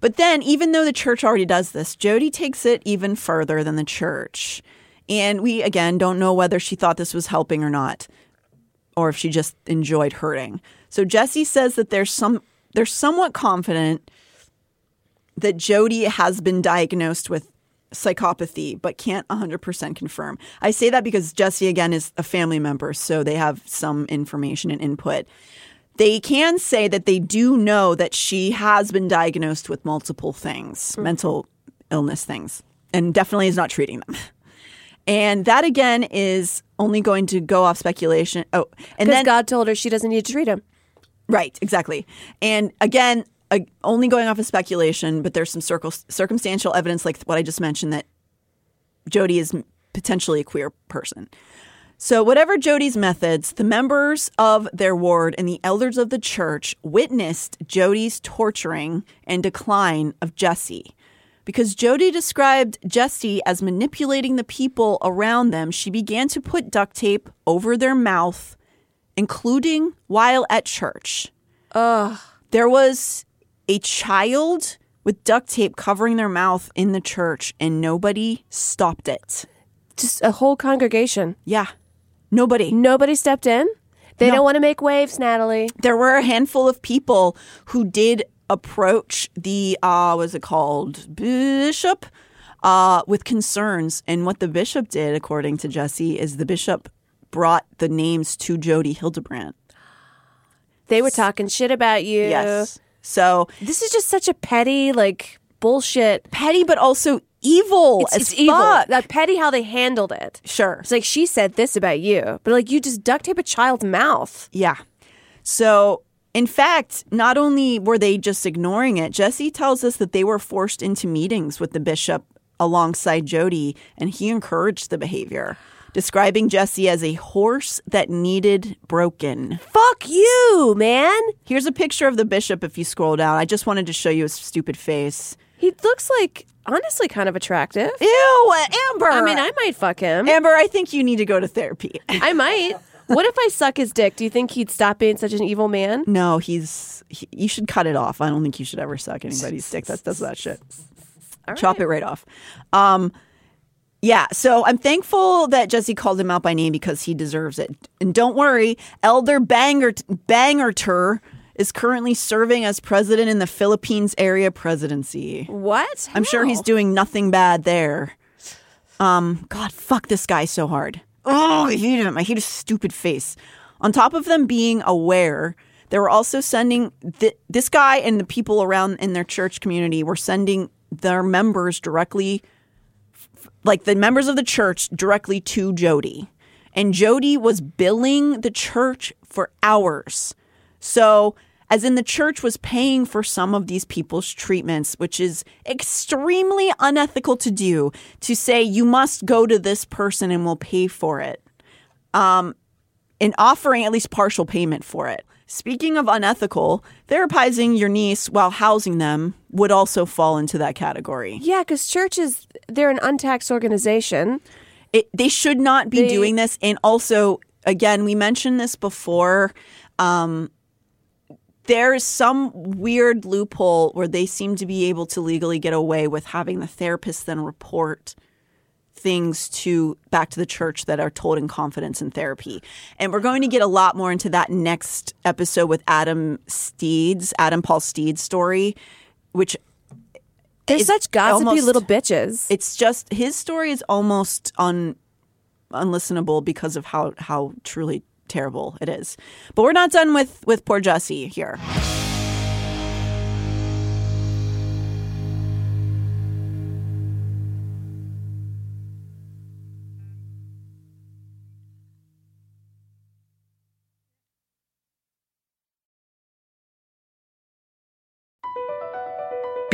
Speaker 1: But then, even though the church already does this, Jodi takes it even further than the church. And we, again, don't know whether she thought this was helping or not, or if she just enjoyed hurting. So Jessi says that there's some, they're somewhat confident that Jodi has been diagnosed with psychopathy, but can't 100% confirm. I say that because Jessi, again, is a family member, so they have some information and input. They can say that they do know that she has been diagnosed with multiple things, hmm. mental illness things, and definitely is not treating them. And that again is only going to go off speculation. Oh, and then
Speaker 2: God told her she doesn't need to treat him.
Speaker 1: Right, exactly. And again, uh, only going off of speculation, but there's some circle, circumstantial evidence, like what I just mentioned, that Jodi is potentially a queer person. So, whatever Jodi's methods, the members of their ward and the elders of the church witnessed Jodi's torturing and decline of Jessi. Because Jodi described Jessi as manipulating the people around them, she began to put duct tape over their mouth including while at church.
Speaker 2: Ugh.
Speaker 1: There was a child with duct tape covering their mouth in the church, and nobody stopped it.
Speaker 2: Just a whole congregation.
Speaker 1: Yeah. Nobody.
Speaker 2: Nobody stepped in. They
Speaker 1: No.
Speaker 2: don't want to make waves, Natalie.
Speaker 1: There were a handful of people who did approach the, uh, was it called? Bishop uh, with concerns. And what the bishop did, according to Jessi, is the bishop brought the names to Jodi Hildebrandt.
Speaker 2: They were talking shit about you.
Speaker 1: Yes. So
Speaker 2: This is just such a petty, like, bullshit.
Speaker 1: petty, but also evil.
Speaker 2: It's, it's evil. That petty how they handled it.
Speaker 1: Sure.
Speaker 2: It's like she said this about you, but like you just duct tape a child's mouth.
Speaker 1: Yeah. So, in fact, not only were they just ignoring it, Jessi tells us that they were forced into meetings with the bishop alongside Jodi, and he encouraged the behavior, describing Jessi as a horse that needed broken.
Speaker 2: Fuck you, man.
Speaker 1: Here's a picture of the bishop if you scroll down. I just wanted to show you his stupid face.
Speaker 2: He looks like honestly kind of attractive.
Speaker 1: Ew, Amber.
Speaker 2: I mean, I might fuck him.
Speaker 1: Amber, I think you need to go to therapy.
Speaker 2: I might. What if I suck his dick? Do you think he'd stop being such an evil man?
Speaker 1: no, he's. He, you should cut it off. I don't think you should ever suck anybody's dick. That does that shit. Chop it right off. Um, yeah. So I'm thankful that Jessi called him out by name because he deserves it. And don't worry, Elder Banger Bangerter is currently serving as president in the Philippines area presidency.
Speaker 2: What?
Speaker 1: I'm sure he's doing nothing bad there. Um, God, fuck this guy so hard. Oh, I hate him. I hate his stupid face. On top of them being aware, they were also sending th- this guy and the people around in their church community were sending their members directly, like the members of the church directly to Jodi. And Jodi was billing the church for hours. So, as in the church was paying for some of these people's treatments, which is extremely unethical to do, to say you must go to this person and we'll pay for it. Um, and offering at least partial payment for it. Speaking of unethical, therapizing your niece while housing them would also fall into that category.
Speaker 2: Yeah, because churches, they're an untaxed organization.
Speaker 1: It, they should not be
Speaker 2: They-
Speaker 1: doing this. And also, again, we mentioned this before. Um, there's some weird loophole where they seem to be able to legally get away with having the therapist then report things to back to the church that are told in confidence in therapy. And we're going to get a lot more into that next episode with Adam Steeds, Adam Paul Steeds story, which
Speaker 2: They're such gossipy
Speaker 1: almost-
Speaker 2: little bitches.
Speaker 1: it's just his story is almost un unlistenable because of how how truly terrible it is. But we're not done with with poor Jessi here.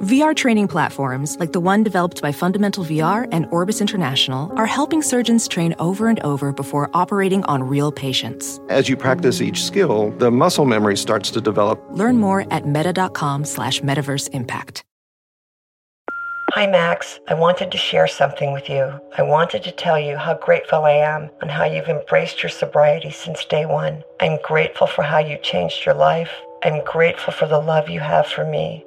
Speaker 4: VR training platforms, like the one developed by Fundamental VR and Orbis International, are helping surgeons train over and over before operating on real patients.
Speaker 8: As you practice each skill, the muscle memory starts to develop.
Speaker 4: Learn more at meta.com slash metaverse impact.
Speaker 9: Hi, Max. I wanted to share something with you. I wanted to tell you how grateful I am and how you've embraced your sobriety since day one. I'm grateful for how you changed your life. I'm grateful for the love you have for me.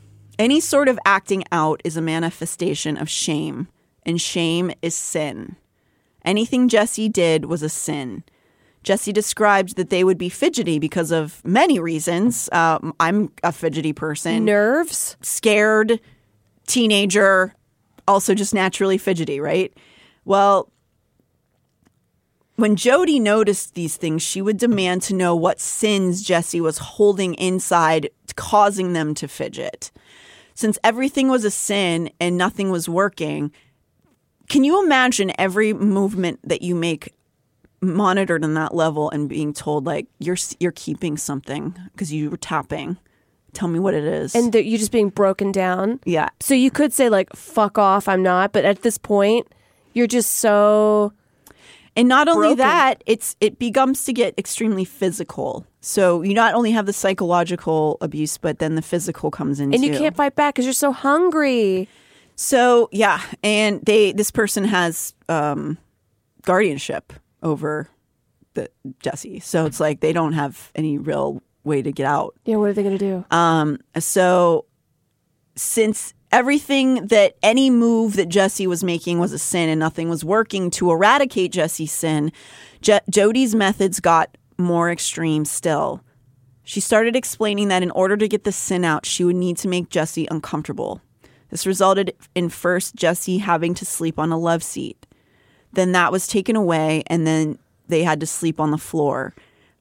Speaker 1: any sort of acting out is a manifestation of shame, and shame is sin. Anything Jessi did was a sin. Jessi described that they would be fidgety because of many reasons. Um, I'm a fidgety person.
Speaker 2: Nerves?
Speaker 1: Scared, teenager, also just naturally fidgety, right? Well, when Jodi noticed these things, she would demand to know what sins Jessi was holding inside, causing them to fidget. Since everything was a sin and nothing was working, can you imagine every movement that you make monitored on that level and being told like you're you're keeping something because you were tapping? Tell me what it is.
Speaker 2: And that you just being broken down.
Speaker 1: yeah,
Speaker 2: So you could say like "fuck off," I'm not, but at this point, you're just so
Speaker 1: And not only
Speaker 2: broken.
Speaker 1: that, it's it becomes to get extremely physical. So you not only have the psychological abuse, but then the physical comes in
Speaker 2: and you
Speaker 1: too.
Speaker 2: can't fight back because you're so hungry.
Speaker 1: So yeah, and they this person has um, guardianship over the Jessi. So it's like they don't have any real way to get out.
Speaker 2: Yeah, what are they gonna do?
Speaker 1: Um, so since everything that any move that Jessi was making was a sin and nothing was working to eradicate Jessi's sin, Je- Jodi's methods got more extreme still. She started explaining that in order to get the sin out, she would need to make Jessi uncomfortable. This resulted in first Jessi having to sleep on a love seat. Then that was taken away, and then they had to sleep on the floor.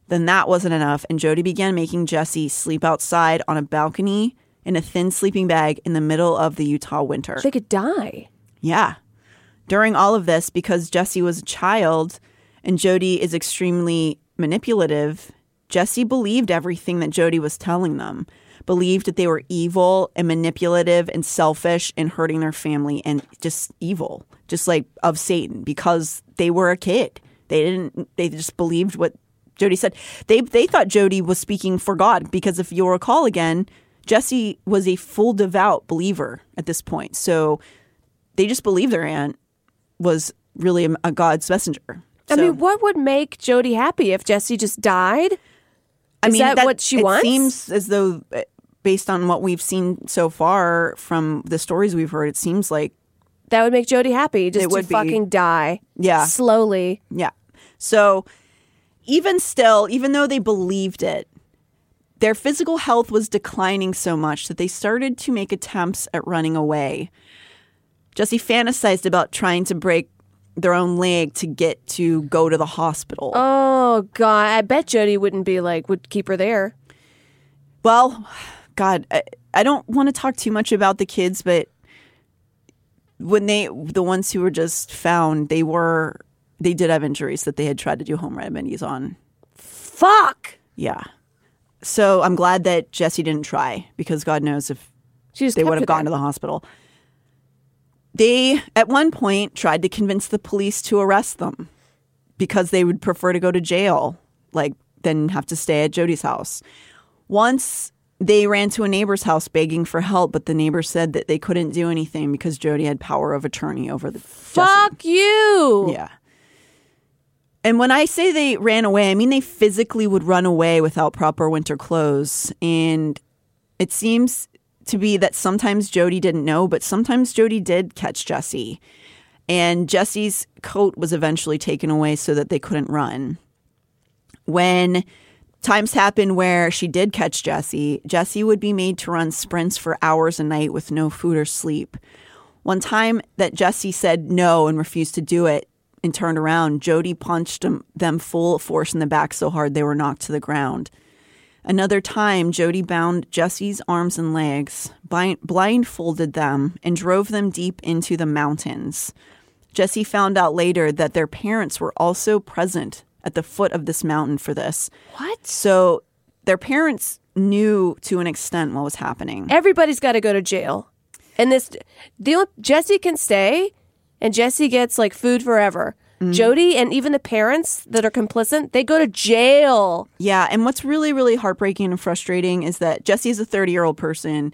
Speaker 1: Then that wasn't enough, and Jodi began making Jessi sleep outside on a balcony in a thin sleeping bag in the middle of the Utah winter.
Speaker 2: They could die.
Speaker 1: Yeah. During all of this, because Jessi was a child and Jodi is extremely manipulative, Jessi believed everything that Jodi was telling them, believed that they were evil and manipulative and selfish and hurting their family and just evil, just like of Satan, because they were a kid. They didn't, they just believed what Jodi said. They, they thought Jodi was speaking for God because if you'll recall again, Jessi was a full devout believer at this point. So they just believed their aunt was really a, a God's messenger.
Speaker 2: I
Speaker 1: So-
Speaker 2: mean, what would make Jodi happy if Jessi just died?
Speaker 1: I
Speaker 2: Is
Speaker 1: mean,
Speaker 2: that what she wants?
Speaker 1: it
Speaker 2: wants?
Speaker 1: seems as though, uh, based on what we've seen so far from the stories we've heard, it seems like
Speaker 2: That would make Jodi happy. Just
Speaker 1: It
Speaker 2: to
Speaker 1: would be.
Speaker 2: fucking die.
Speaker 1: Yeah.
Speaker 2: Slowly.
Speaker 1: Yeah. So even still, even though they believed it, their physical health was declining so much that they started to make attempts at running away. Jessi fantasized about trying to break their own leg to get to go to the hospital.
Speaker 2: Oh God, I bet Jodi wouldn't be like would keep her there.
Speaker 1: Well, God, I, I don't want to talk too much about the kids, but when they, the ones who were just found, they were, they did have injuries that they had tried to do home remedies on.
Speaker 2: Fuck.
Speaker 1: Yeah. So I'm glad that Jessi didn't try because God knows if
Speaker 2: She
Speaker 1: they would have gone
Speaker 2: there.
Speaker 1: to the hospital. They, at one point, tried to convince the police to arrest them because they would prefer to go to jail, like, than have to stay at Jodi's house. Once they ran to a neighbor's house begging for help, but the neighbor said that they couldn't do anything because Jodi had power of attorney over the
Speaker 2: Fuck you.
Speaker 1: Yeah. And when I say they ran away, I mean they physically would run away without proper winter clothes. And it seems to be that sometimes Jodi didn't know, but sometimes Jodi did catch Jessi. And Jessi's coat was eventually taken away so that they couldn't run. When times happened where she did catch Jessi, Jessi would be made to run sprints for hours a night with no food or sleep. One time that Jessi said no and refused to do it and turned around, Jodi punched them, full force in the back so hard they were knocked to the ground. Another time, Jodi bound Jessi's arms and legs, blind- blindfolded them, and drove them deep into the mountains. Jessi found out later that their parents were also present at the foot of this mountain for this.
Speaker 2: What?
Speaker 1: So their parents knew to an extent what was happening.
Speaker 2: Everybody's got to go to jail. And this, Jessi can stay, and Jessi gets like food forever. Jodi and even the parents that are complicit, they go to jail.
Speaker 1: Yeah, and what's really, really heartbreaking and frustrating is that Jessi is a 30 year old person.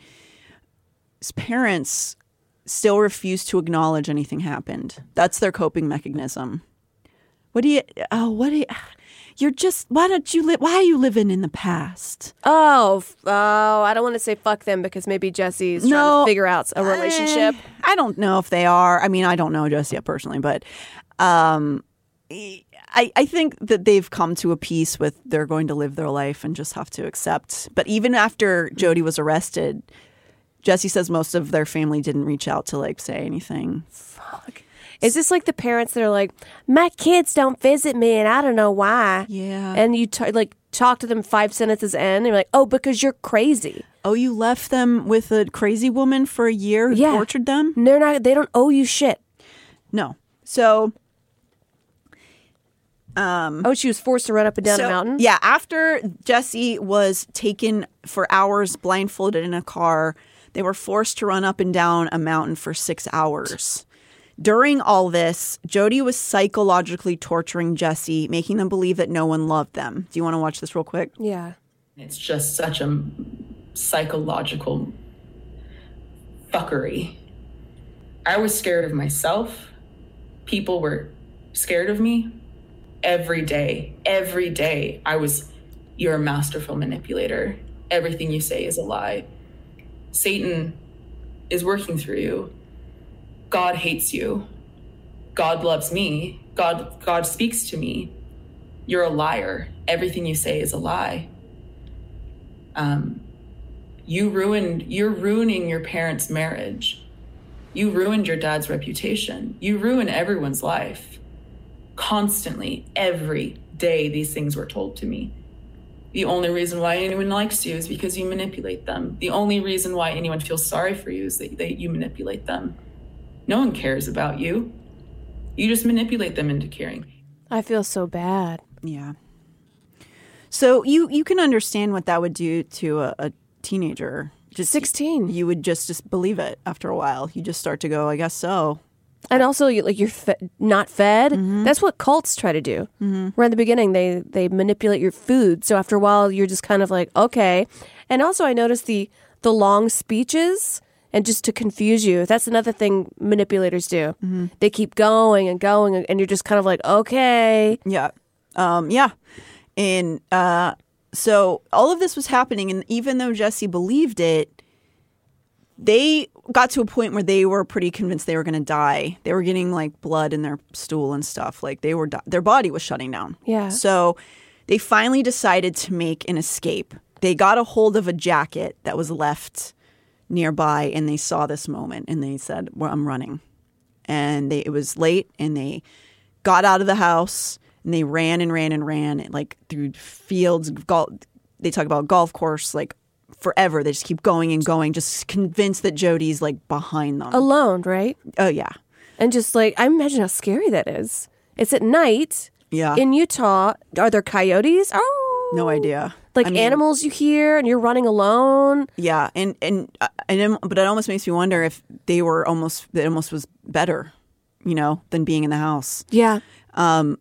Speaker 1: His parents still refuse to acknowledge anything happened. That's their coping mechanism. What do you? Oh, what do you? You're just. Why don't you live? Why are you living in the past?
Speaker 2: Oh, oh, I don't want to say fuck them because maybe Jessi's trying to figure out a relationship.
Speaker 1: Eh, I don't know if they are. I mean, I don't know Jessi personally, but um, I, I think that they've come to a peace with they're going to live their life and just have to accept. But even after Jodi was arrested, Jessi says most of their family didn't reach out to like say anything. Fuck.
Speaker 2: Is this like the parents that are like, my kids don't visit me and I don't know why?
Speaker 1: Yeah.
Speaker 2: And you t- like talk to them five sentences in and you're like, oh, because you're crazy.
Speaker 1: Oh, you left them with a crazy woman for a year who
Speaker 2: Yeah.
Speaker 1: tortured them?
Speaker 2: They're not, they don't owe you shit.
Speaker 1: No. So um
Speaker 2: Oh, she was forced to run up and down
Speaker 1: So,
Speaker 2: a mountain?
Speaker 1: Yeah, after Jessi was taken for hours blindfolded in a car, they were forced to run up and down a mountain for six hours. During all this, Jodi was psychologically torturing Jessi, making them believe that no one loved them. Do you want to watch this real quick?
Speaker 2: Yeah.
Speaker 10: It's just such a psychological fuckery. I was scared of myself. People were scared of me. Every day, every day, I was, you're a masterful manipulator. Everything you say is a lie. Satan is working through you. God hates you. God loves me. God God speaks to me. You're a liar. Everything you say is a lie. Um, you ruined. You're ruining your parents' marriage. You ruined your dad's reputation. You ruin everyone's life. Constantly, every day, these things were told to me. The only reason why anyone likes you is because you manipulate them. The only reason why anyone feels sorry for you is that, that you manipulate them. No one cares about you. You just manipulate them into caring.
Speaker 2: I feel so bad.
Speaker 1: Yeah. So you you can understand what that would do to a, a teenager. Just
Speaker 2: 16.
Speaker 1: You would just just believe it after a while. You just start to go, I guess so.
Speaker 2: And also, you- like you're fe- not fed.
Speaker 1: Mm-hmm.
Speaker 2: That's what cults try to do. Right at the beginning, they they manipulate your food. So after a while, you're just kind of like, okay. And also, I noticed the the long speeches and just to confuse you. That's another thing manipulators do.
Speaker 1: Mm-hmm.
Speaker 2: They keep going and going, and you're just kind of like, okay.
Speaker 1: Yeah. Um, yeah. And uh, so all of this was happening. And even though Jessi believed it, they got to a point where they were pretty convinced they were going to die. They were getting like blood in their stool and stuff. Like they were, di- their body was shutting down.
Speaker 2: Yeah.
Speaker 1: So they finally decided to make an escape. They got a hold of a jacket that was left nearby and they saw this moment and they said, well, I'm running. And they, it was late and they got out of the house and they ran and ran and ran like through fields, golf. They talk about golf course like forever. They just keep going and going, just convinced that Jodi's like behind them.
Speaker 2: Alone, right?
Speaker 1: Oh yeah.
Speaker 2: And just like, I imagine how scary that is. It's at night.
Speaker 1: Yeah.
Speaker 2: In Utah, are there coyotes? Oh.
Speaker 1: No idea.
Speaker 2: Like
Speaker 1: I mean-
Speaker 2: animals you hear and you're running alone.
Speaker 1: Yeah, and and uh, and but it almost makes me wonder if they were almost it almost was better, you know, than being in the house.
Speaker 2: Yeah.
Speaker 1: Um,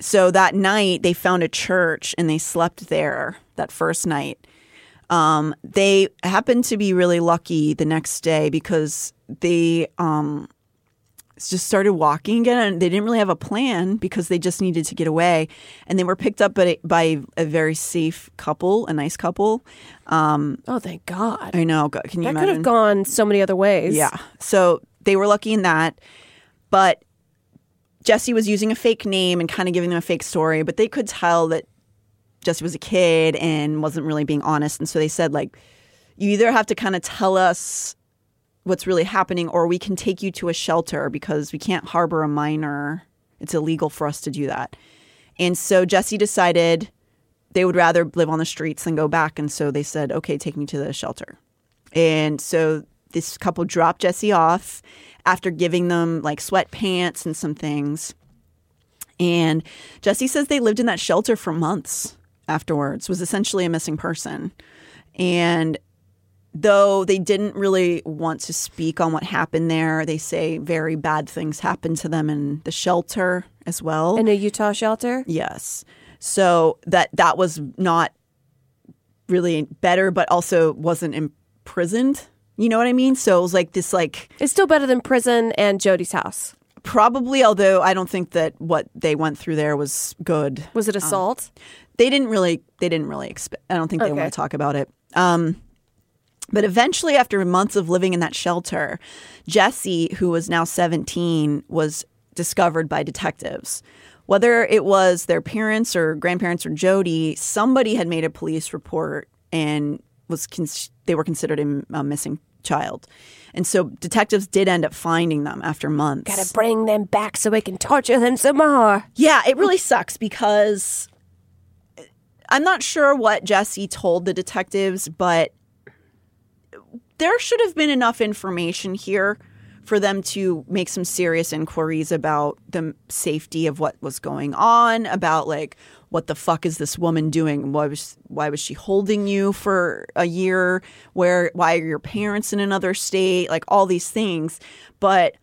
Speaker 1: so that night they found a church and they slept there that first night. Um, they happened to be really lucky the next day because they um, just started walking again and they didn't really have a plan because they just needed to get away. And they were picked up by, by a very safe couple a nice couple. Um,
Speaker 2: oh thank god.
Speaker 1: I know. Can you
Speaker 2: that
Speaker 1: imagine
Speaker 2: could have gone so many other ways.
Speaker 1: yeah. So they were lucky in that. But jessi was using a fake name and kind of giving them a fake story but they could tell that jessi was a kid and wasn't really being honest. And so they said like you either have to kind of tell us what's really happening or we can take you to a shelter because we can't harbor a minor. It's illegal for us to do that. And so jessi decided they would rather live on the streets than go back. And so they said okay take me to the shelter. And so this couple dropped jessi off after giving them like sweatpants and some things. And jessi says they lived in that shelter for months afterwards was essentially a missing person. And though they didn't really want to speak on what happened there they say very bad things happened to them in the shelter as well.
Speaker 2: In a Utah shelter?
Speaker 1: yes. So that that was not really better but also wasn't imprisoned. You know what i mean? So it was like this like
Speaker 2: It's still better than prison and Jodi's house.
Speaker 1: Probably although i don't think that what they went through there was good
Speaker 2: Was it
Speaker 1: Um,
Speaker 2: assault?
Speaker 1: they didn't really they didn't really expect i don't think they
Speaker 2: Okay.
Speaker 1: want to talk about it um but eventually after months of living in that shelter jessi who was now 17 was discovered by detectives whether it was their parents or grandparents or jodi somebody had made a police report and was cons- they were considered a, a missing child and so detectives did end up finding them after months
Speaker 2: Gotta bring them back so we can torture them some more.
Speaker 1: yeah, it really sucks because I'm not sure what Jessi told the detectives, but there should have been enough information here for them to make some serious inquiries about the safety of what was going on, about like what the fuck is this woman doing? Why was why was she holding you for a year? Where why are your parents in another state? Like all these things. But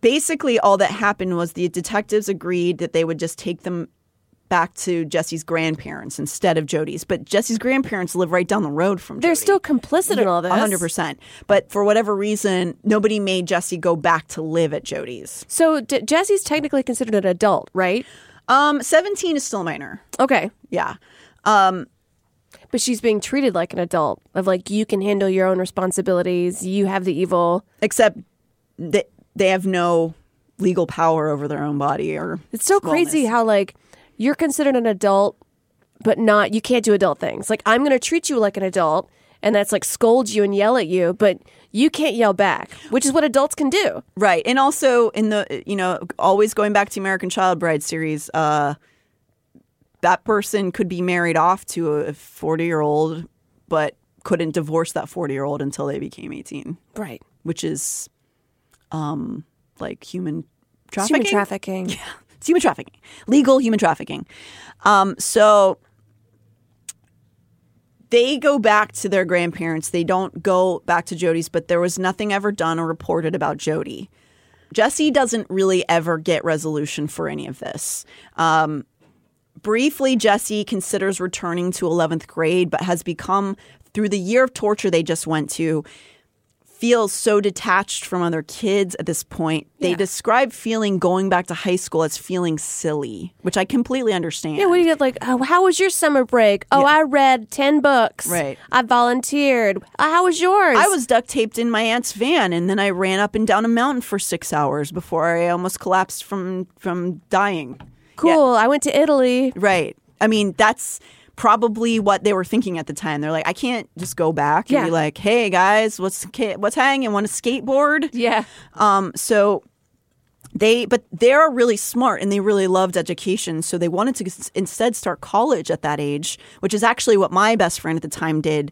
Speaker 1: basically all that happened was the detectives agreed that they would just take them back to Jessi's grandparents instead of Jodi's. But Jessi's grandparents live right down the road from
Speaker 2: They're still complicit in all this.
Speaker 1: 100%. But for whatever reason, nobody made Jessi go back to live at Jodi's.
Speaker 2: So D- Jessi's technically considered an adult, right?
Speaker 1: Um 17 is still minor.
Speaker 2: Okay.
Speaker 1: Yeah. Um
Speaker 2: But she's being treated like an adult, of like you can handle your own responsibilities. You have the evil.
Speaker 1: except that they have no legal power over their own body or
Speaker 2: It's so crazy how like you're considered an adult, but not you can't do adult things. Like I'm going to treat you like an adult, and that's like scold you and yell at you, but you can't yell back, which is what adults can do.
Speaker 1: Right. And also in the you know, always going back to American Child Bride series, uh that person could be married off to a 40-year-old but couldn't divorce that 40-year-old until they became 18,
Speaker 2: Right.
Speaker 1: which is um like human
Speaker 2: It's
Speaker 1: trafficking.
Speaker 2: Human trafficking.
Speaker 1: Yeah, it's human trafficking, legal human trafficking. Um, so they go back to their grandparents. They don't go back to Jodi's, but there was nothing ever done or reported about Jodi. Jessi doesn't really ever get resolution for any of this. Um, briefly, Jessi considers returning to 11th grade, but has become, through the year of torture they just went to, feels so detached from other kids at this point. They describe feeling going back to high school as feeling silly, which I completely understand.
Speaker 2: Yeah, do you get? Like, oh, how was your summer break? Oh, I read 10 books.
Speaker 1: Right.
Speaker 2: I volunteered. Uh, how was yours?
Speaker 1: I was duct taped in my aunt's van, and then I ran up and down a mountain for six hours before I almost collapsed from from dying.
Speaker 2: cool. I went to Italy.
Speaker 1: Right. I mean, that's probably what they were thinking at the time. They're like, I can't just go back and
Speaker 2: Yeah.
Speaker 1: be like, "Hey guys, what's what's hanging? Want to skateboard?"
Speaker 2: Yeah.
Speaker 1: Um. So they, but they're really smart and they really loved education. So they wanted to instead start college at that age, which is actually what my best friend at the time did.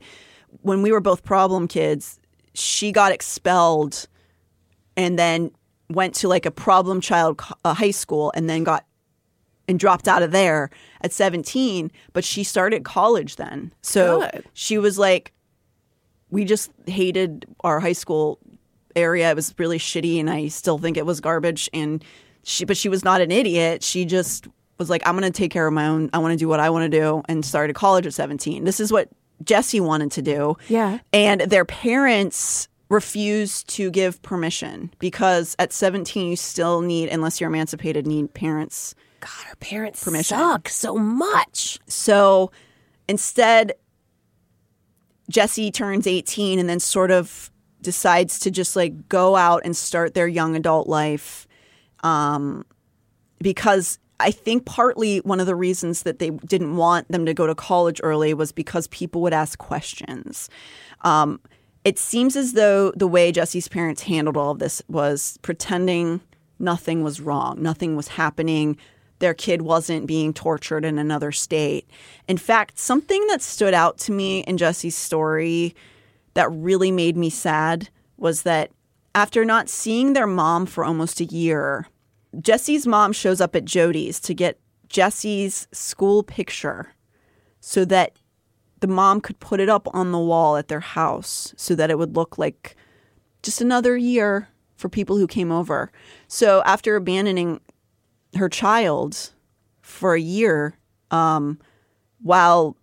Speaker 1: When we were both problem kids, she got expelled and then went to like a problem child uh, high school and then got and dropped out of there at 17 but she started college then so
Speaker 2: Good.
Speaker 1: she was like we just hated our high school area it was really shitty and i still think it was garbage and she but she was not an idiot she just was like i'm going to take care of my own i want to do what i want to do and started college at 17 this is what Jessi wanted to do.
Speaker 2: Yeah.
Speaker 1: And their parents refused to give permission because at 17 you still need unless you're emancipated need parents
Speaker 2: God, her parents
Speaker 1: Permission.
Speaker 2: suck so much.
Speaker 1: so instead Jessi turns 18 and then sort of decides to just like go out and start their young adult life um because I think partly one of the reasons that they didn't want them to go to college early was because people would ask questions. Um, it seems as though the way Jessi's parents handled all of this was pretending nothing was wrong, nothing was happening, their kid wasn't being tortured in another state. In fact, something that stood out to me in Jessi's story that really made me sad was that after not seeing their mom for almost a year, Jessi's mom shows up at Jodi's to get Jessi's school picture so that the mom could put it up on the wall at their house so that it would look like just another year for people who came over. So after abandoning her child for a year, um, while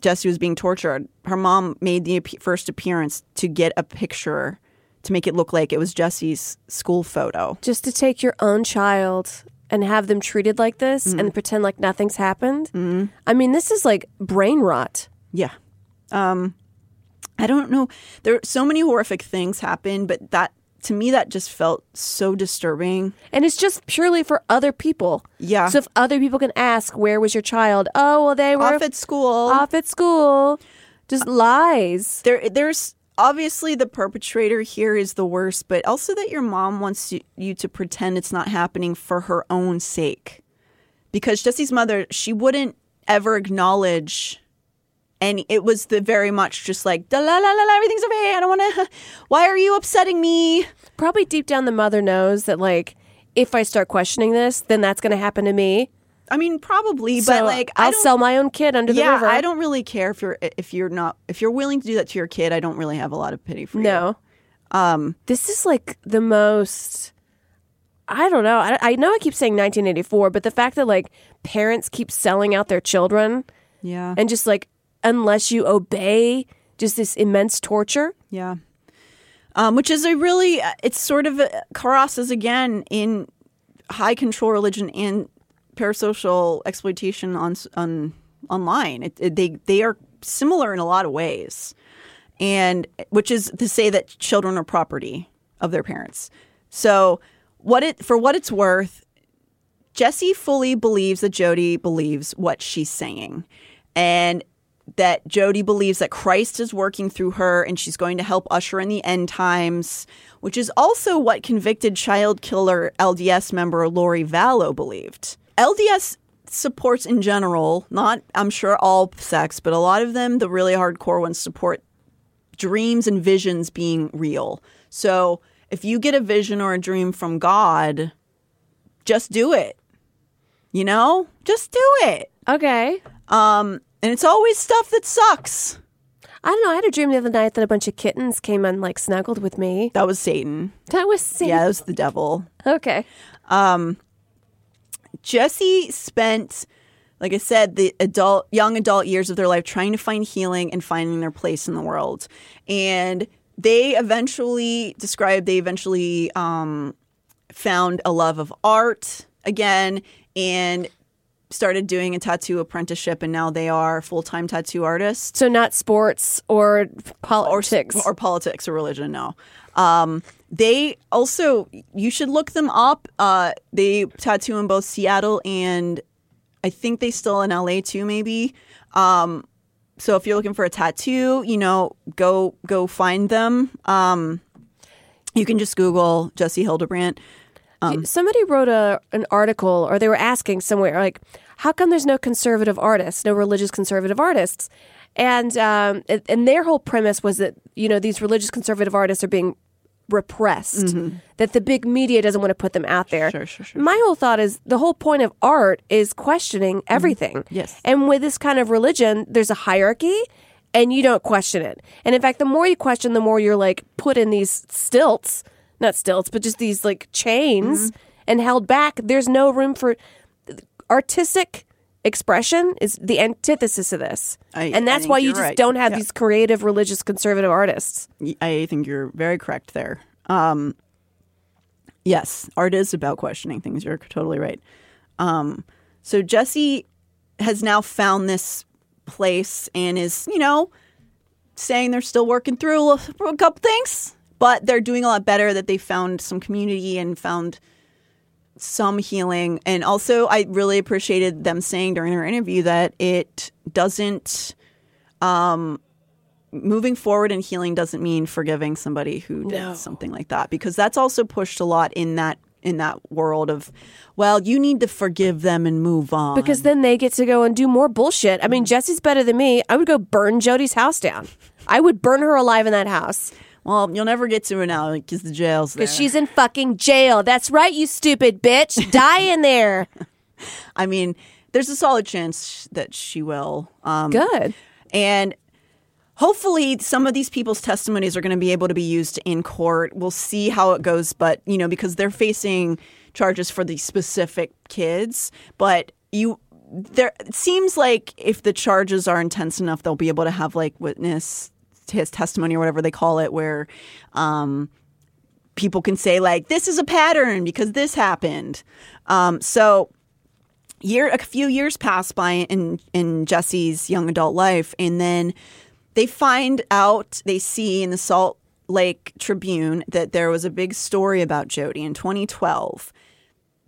Speaker 1: Jessi was being tortured, her mom made the first appearance to get a picture to make it look like it was Jessi's school photo.
Speaker 2: Just to take your own child and have them treated like this
Speaker 1: Mm-hmm.
Speaker 2: and pretend like nothing's happened. I mean, this is like brain rot.
Speaker 1: Yeah. Um, I don't know. There so many horrific things happen, but that to me that just felt so disturbing.
Speaker 2: And it's just purely for other people.
Speaker 1: Yeah.
Speaker 2: So if other people can ask, where was your child? Oh, well, they were
Speaker 1: Off at school.
Speaker 2: Off at school. Just uh, lies.
Speaker 1: There, there's obviously the perpetrator here is the worst, but also that your mom wants you, you to pretend it's not happening for her own sake. Because Jessi's mother, she wouldn't ever acknowledge and it was the very much just like la la la la everything's okay. I don't want to. Why are you upsetting me?
Speaker 2: Probably deep down, the mother knows that, like, if I start questioning this, then that's going to happen to me.
Speaker 1: I mean, probably,
Speaker 2: So
Speaker 1: but like I
Speaker 2: I'll
Speaker 1: don't,
Speaker 2: sell my own kid under the
Speaker 1: yeah,
Speaker 2: river.
Speaker 1: I don't really care if you're if you're not if you're willing to do that to your kid. I don't really have a lot of pity for you.
Speaker 2: No.
Speaker 1: Um,
Speaker 2: this is like the most. I don't know. I, I know I keep saying 1984, but the fact that like parents keep selling out their children
Speaker 1: Yeah.
Speaker 2: and just like unless you obey, just this immense torture.
Speaker 1: Yeah. Um, which is a really, it's sort of crosses again in high control religion and parasocial exploitation on on online. It, it- they they are similar in a lot of ways, and which is to say that children are property of their parents. So what it for what it's worth, Jessi fully believes that Jodi believes what she's saying, and that Jodi believes that Christ is working through her and she's going to help usher in the end times, which is also what convicted child killer LDS member Lori Vallow believed. LDS supports in general, not I'm sure all sects, but a lot of them, the really hardcore ones, support dreams and visions being real. So if you get a vision or a dream from God, just do it. You know? Just do it.
Speaker 2: Okay.
Speaker 1: Um, and it's always stuff that sucks.
Speaker 2: I don't know. I had a dream the other night that a bunch of kittens came and like snuggled with me.
Speaker 1: That was Satan.
Speaker 2: That was Satan.
Speaker 1: Yeah, that was the devil.
Speaker 2: Okay.
Speaker 1: Um, Jessi spent, like I said, the adult, young adult years of their life trying to find healing and finding their place in the world. And they eventually described, they eventually um, found a love of art again and started doing a tattoo apprenticeship. And now they are full time tattoo artists.
Speaker 2: So not sports or politics
Speaker 1: or, or politics or religion. No. Um, they also you should look them up. Uh, they tattoo in both Seattle and I think they still in LA too, maybe. Um, so if you're looking for a tattoo, you know, go go find them. Um, you can just Google Jessi Hildebrandt. Um,
Speaker 2: Somebody wrote a an article, or they were asking somewhere, like, how come there's no conservative artists, no religious conservative artists? And um, and- their whole premise was that you know these religious conservative artists are being repressed, that the big media doesn't want to put them out there.
Speaker 1: Sure, sure, sure.
Speaker 2: My whole thought is the whole point of art is questioning everything.
Speaker 1: Yes.
Speaker 2: And with this kind of religion, there's a hierarchy and you don't question it. And in fact, the more you question, the more you're like put in these stilts, not stilts, but just these like chains and held back. There's no room for artistic expression is the antithesis of this.
Speaker 1: I-
Speaker 2: and that's why you just
Speaker 1: right.
Speaker 2: don't have
Speaker 1: Yeah.
Speaker 2: these creative, religious, conservative artists.
Speaker 1: I think you're very correct there. Um, yes, art is about questioning things. You're totally right. Um, so Jessi has now found this place and is, you know, saying they're still working through a couple things, but they're doing a lot better. That they found some community and found some healing. And also, I really appreciated them saying during their interview that it doesn't. Um, moving forward and healing doesn't mean forgiving somebody who did
Speaker 2: No.
Speaker 1: something like that because that's also pushed a lot in that in that world of well you need to forgive them and move on
Speaker 2: Because then they get to go and do more bullshit. I mean,
Speaker 1: Mm.
Speaker 2: Jessi's better than me. I would go burn Jodi's house down. I would burn her alive in that house.
Speaker 1: Well you'll never get to her now because the jail's there
Speaker 2: Because she's in fucking jail. That's right, you stupid bitch. Die in there.
Speaker 1: i mean there's a solid chance that she will um
Speaker 2: Good.
Speaker 1: and hopefully some of these people's testimonies are going to be able to be used in court we'll see how it goes but you know because they're facing charges for the specific kids but you there it seems like if the charges are intense enough they'll be able to have like witness his testimony or whatever they call it where um people can say like this is a pattern because this happened. Um so year a few years pass by in in Jessi's young adult life and then they find out they see in the Salt Lake Tribune that there was a big story about Jodi in 2012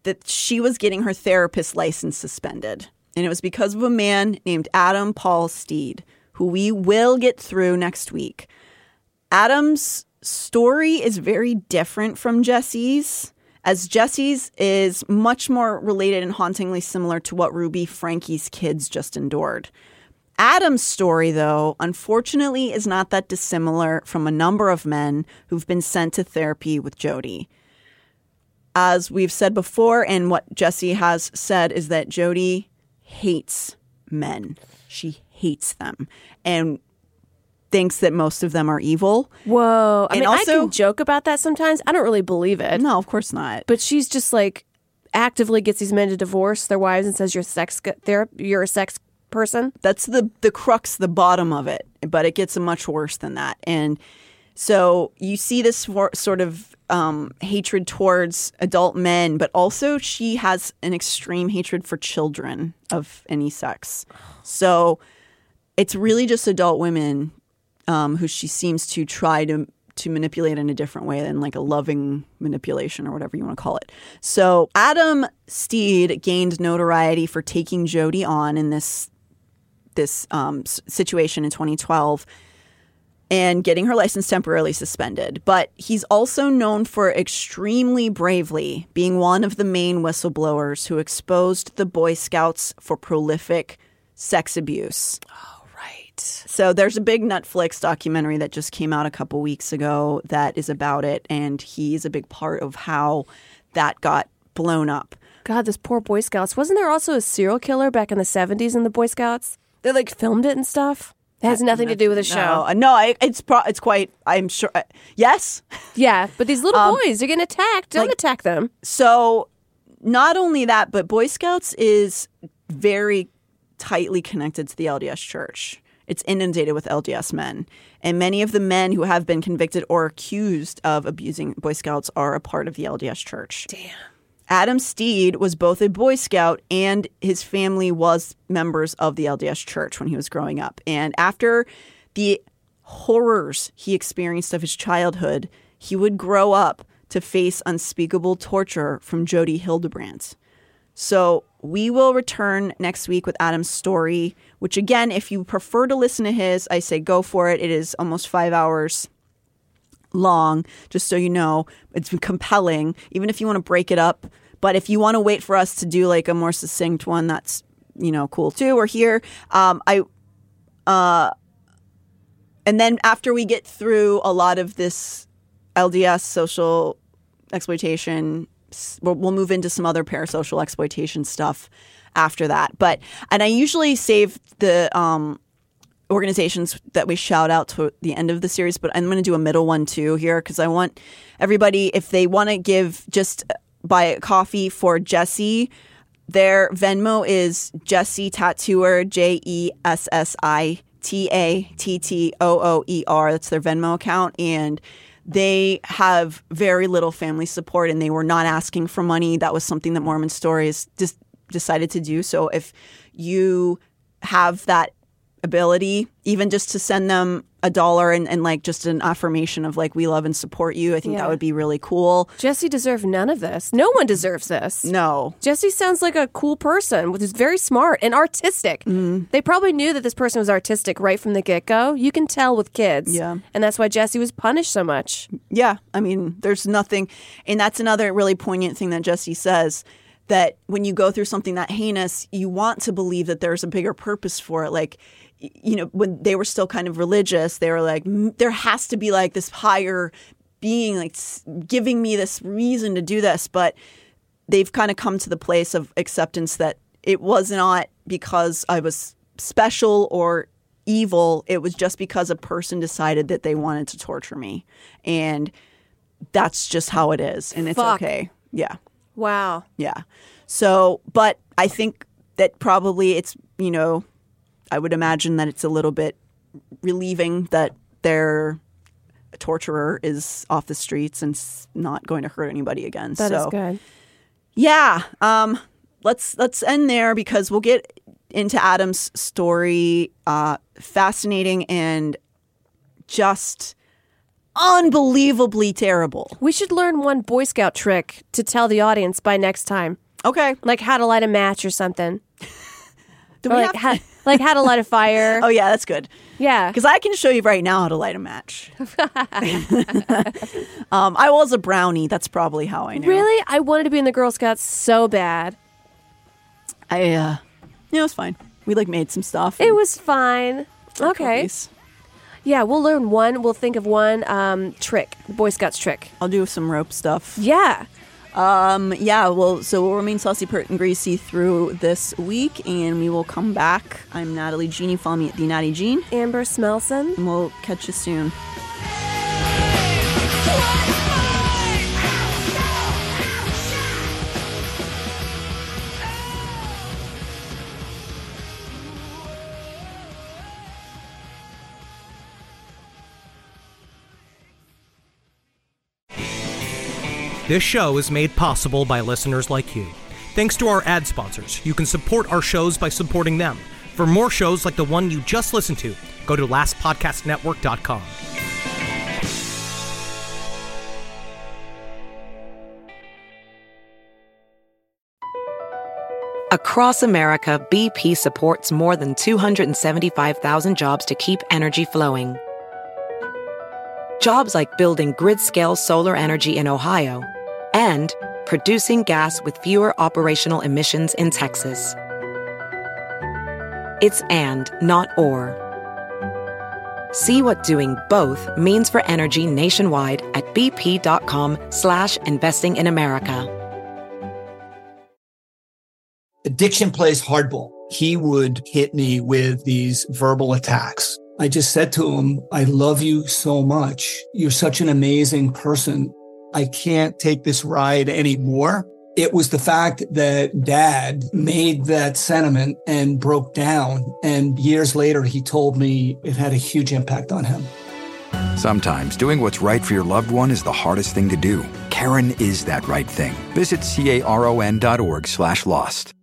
Speaker 1: that she was getting her therapist license suspended. And it was because of a man named Adam Paul Steed who we will get through next week Adam's story is very different from Jessi's, as Jessi's is much more related and hauntingly similar to what Ruby Franke's kids just endured. Adam's story, though, unfortunately is not that dissimilar from a number of men who've been sent to therapy with Jodi. As we've said before, and what Jessi has said, is that Jodi hates men. She hates them. And thinks that most of them are evil.
Speaker 2: Whoa. I
Speaker 1: And
Speaker 2: mean, I can joke about that sometimes. I don't really believe it.
Speaker 1: No, of course not.
Speaker 2: But she's just like actively gets these men to divorce their wives and says you're sex you're a sex person.
Speaker 1: That's the the crux, the bottom of it. But it gets much worse than that. And so you see this for, sort of um, hatred towards adult men, but also she has an extreme hatred for children of any sex. So it's really just adult women um, who she seems to try to to manipulate in a different way than like a loving manipulation or whatever you want to call it. So Adam Steed gained notoriety for taking Jodi on in this this um, situation in 2012 and getting her license temporarily suspended. But he's also known for extremely bravely being one of the main whistleblowers who exposed the Boy Scouts for prolific sex abuse.
Speaker 2: Oh.
Speaker 1: So there's a big Netflix documentary that just came out a couple weeks ago that is about it, and he's a big part of how that got blown up.
Speaker 2: God, this poor Boy Scouts. Wasn't there also a serial killer back in the 70s in the Boy Scouts? They like filmed it and stuff. It has nothing to do with the show.
Speaker 1: No, uh, no, I, it's pro- it's quite. I'm sure. uh, yes.
Speaker 2: Yeah, but these little
Speaker 1: Um,
Speaker 2: boys, they're getting attacked. Don't
Speaker 1: like-
Speaker 2: attack them.
Speaker 1: So, not only that, but Boy Scouts is very tightly connected to the LDS Church. It's inundated with LDS men. And many of the men who have been convicted or accused of abusing Boy Scouts are a part of the LDS Church.
Speaker 2: Damn.
Speaker 1: Adam Steed was both a Boy Scout and his family was members of the LDS Church when he was growing up. And after the horrors he experienced of his childhood, he would grow up to face unspeakable torture from Jodi Hildebrandt. So we will return next week with Adam's story, which again, if you prefer to listen to his, I say go for it. It is almost five hours long, just so you know. It's compelling, even if you want to break it up. But if you want to wait for us to do like a more succinct one, that's you know cool too. We're here. Um, I, uh, and then after we get through a lot of this LDS social exploitation, we'll, we'll move into some other parasocial exploitation stuff after that. But and I usually save the um, organizations that we shout out to the end of the series, but I'm going to do a middle one too here because I want everybody, if they want to give just buy a coffee for Jessi, their Venmo is Jessi Tattooer, J E S S I T A T T O O E R. That's their Venmo account. And they have very little family support and they were not asking for money. That was something that Mormon Stories just decided to do. So if you have that ability, even just to send them a dollar and, and like just an affirmation of like we love and support you, I think
Speaker 2: Yeah.
Speaker 1: that would be really cool.
Speaker 2: Jessi deserved none of this. No one deserves this.
Speaker 1: No.
Speaker 2: Jessi sounds like a cool person, who's very smart and artistic.
Speaker 1: Mm-hmm.
Speaker 2: They probably knew that this person was artistic right from the get go. You can tell with kids.
Speaker 1: Yeah.
Speaker 2: And that's why Jessi was punished so much.
Speaker 1: Yeah, I mean, there's nothing, and that's another really poignant thing that Jessi says that when you go through something that heinous, you want to believe that there's a bigger purpose for it. Like, you know, when they were still kind of religious, they were like, there has to be like this higher being, like giving me this reason to do this. But they've kind of come to the place of acceptance that it was not because I was special or evil. It was just because a person decided that they wanted to torture me. And that's just how it is. And it's
Speaker 2: Fuck.
Speaker 1: okay. Yeah.
Speaker 2: Wow.
Speaker 1: Yeah. So, but I think that probably it's, you know, I would imagine that it's a little bit relieving that their torturer is off the streets and not going to hurt anybody again.
Speaker 2: That is
Speaker 1: so,
Speaker 2: good.
Speaker 1: yeah. Um, let's let's end there because we'll get into Adam's story. Uh, fascinating and just unbelievably terrible.
Speaker 2: We should learn one Boy Scout trick to tell the audience by next time.
Speaker 1: Okay.
Speaker 2: Like how to light a match or something.
Speaker 1: Do
Speaker 2: Or
Speaker 1: we
Speaker 2: like,
Speaker 1: have-
Speaker 2: how, like how to light a fire.
Speaker 1: Oh yeah, that's good.
Speaker 2: Yeah.
Speaker 1: Because I can show you right now how to light a match. um, I was a brownie. That's probably how I knew.
Speaker 2: Really? I wanted to be in the Girl Scouts so bad.
Speaker 1: I, uh, yeah, it was fine. We like made some stuff.
Speaker 2: It was fine. Okay.
Speaker 1: cookies.
Speaker 2: Yeah, we'll learn one. We'll think of one um, trick, Boy Scouts trick.
Speaker 1: I'll do some rope stuff.
Speaker 2: Yeah.
Speaker 1: Um, yeah, well, so we'll remain saucy, pert, and greasy through this week, and we will come back. I'm Natalie Jeannie. Follow me at the Natty Jean.
Speaker 2: Amber Smelson.
Speaker 1: And we'll catch you soon.
Speaker 11: This show is made possible by listeners like you. Thanks to our ad sponsors, you can support our shows by supporting them. For more shows like the one you just listened to, go to lastpodcastnetwork.com.
Speaker 12: Across America, BP supports more than 275,000 jobs to keep energy flowing. Jobs like building grid scale solar energy in Ohio and producing gas with fewer operational emissions in Texas. It's and, not or. See what doing both means for energy nationwide at bp.com slash investing in America.
Speaker 6: addiction plays hardball. He would hit me with these verbal attacks. I just said to him, I love you so much. You're such an amazing person. I can't take this ride anymore. It was the fact that dad made that sentiment and broke down. And years later, he told me it had a huge impact on him.
Speaker 7: Sometimes doing what's right for your loved one is the hardest thing to do. Caron is that right thing. Visit caron.org slash lost.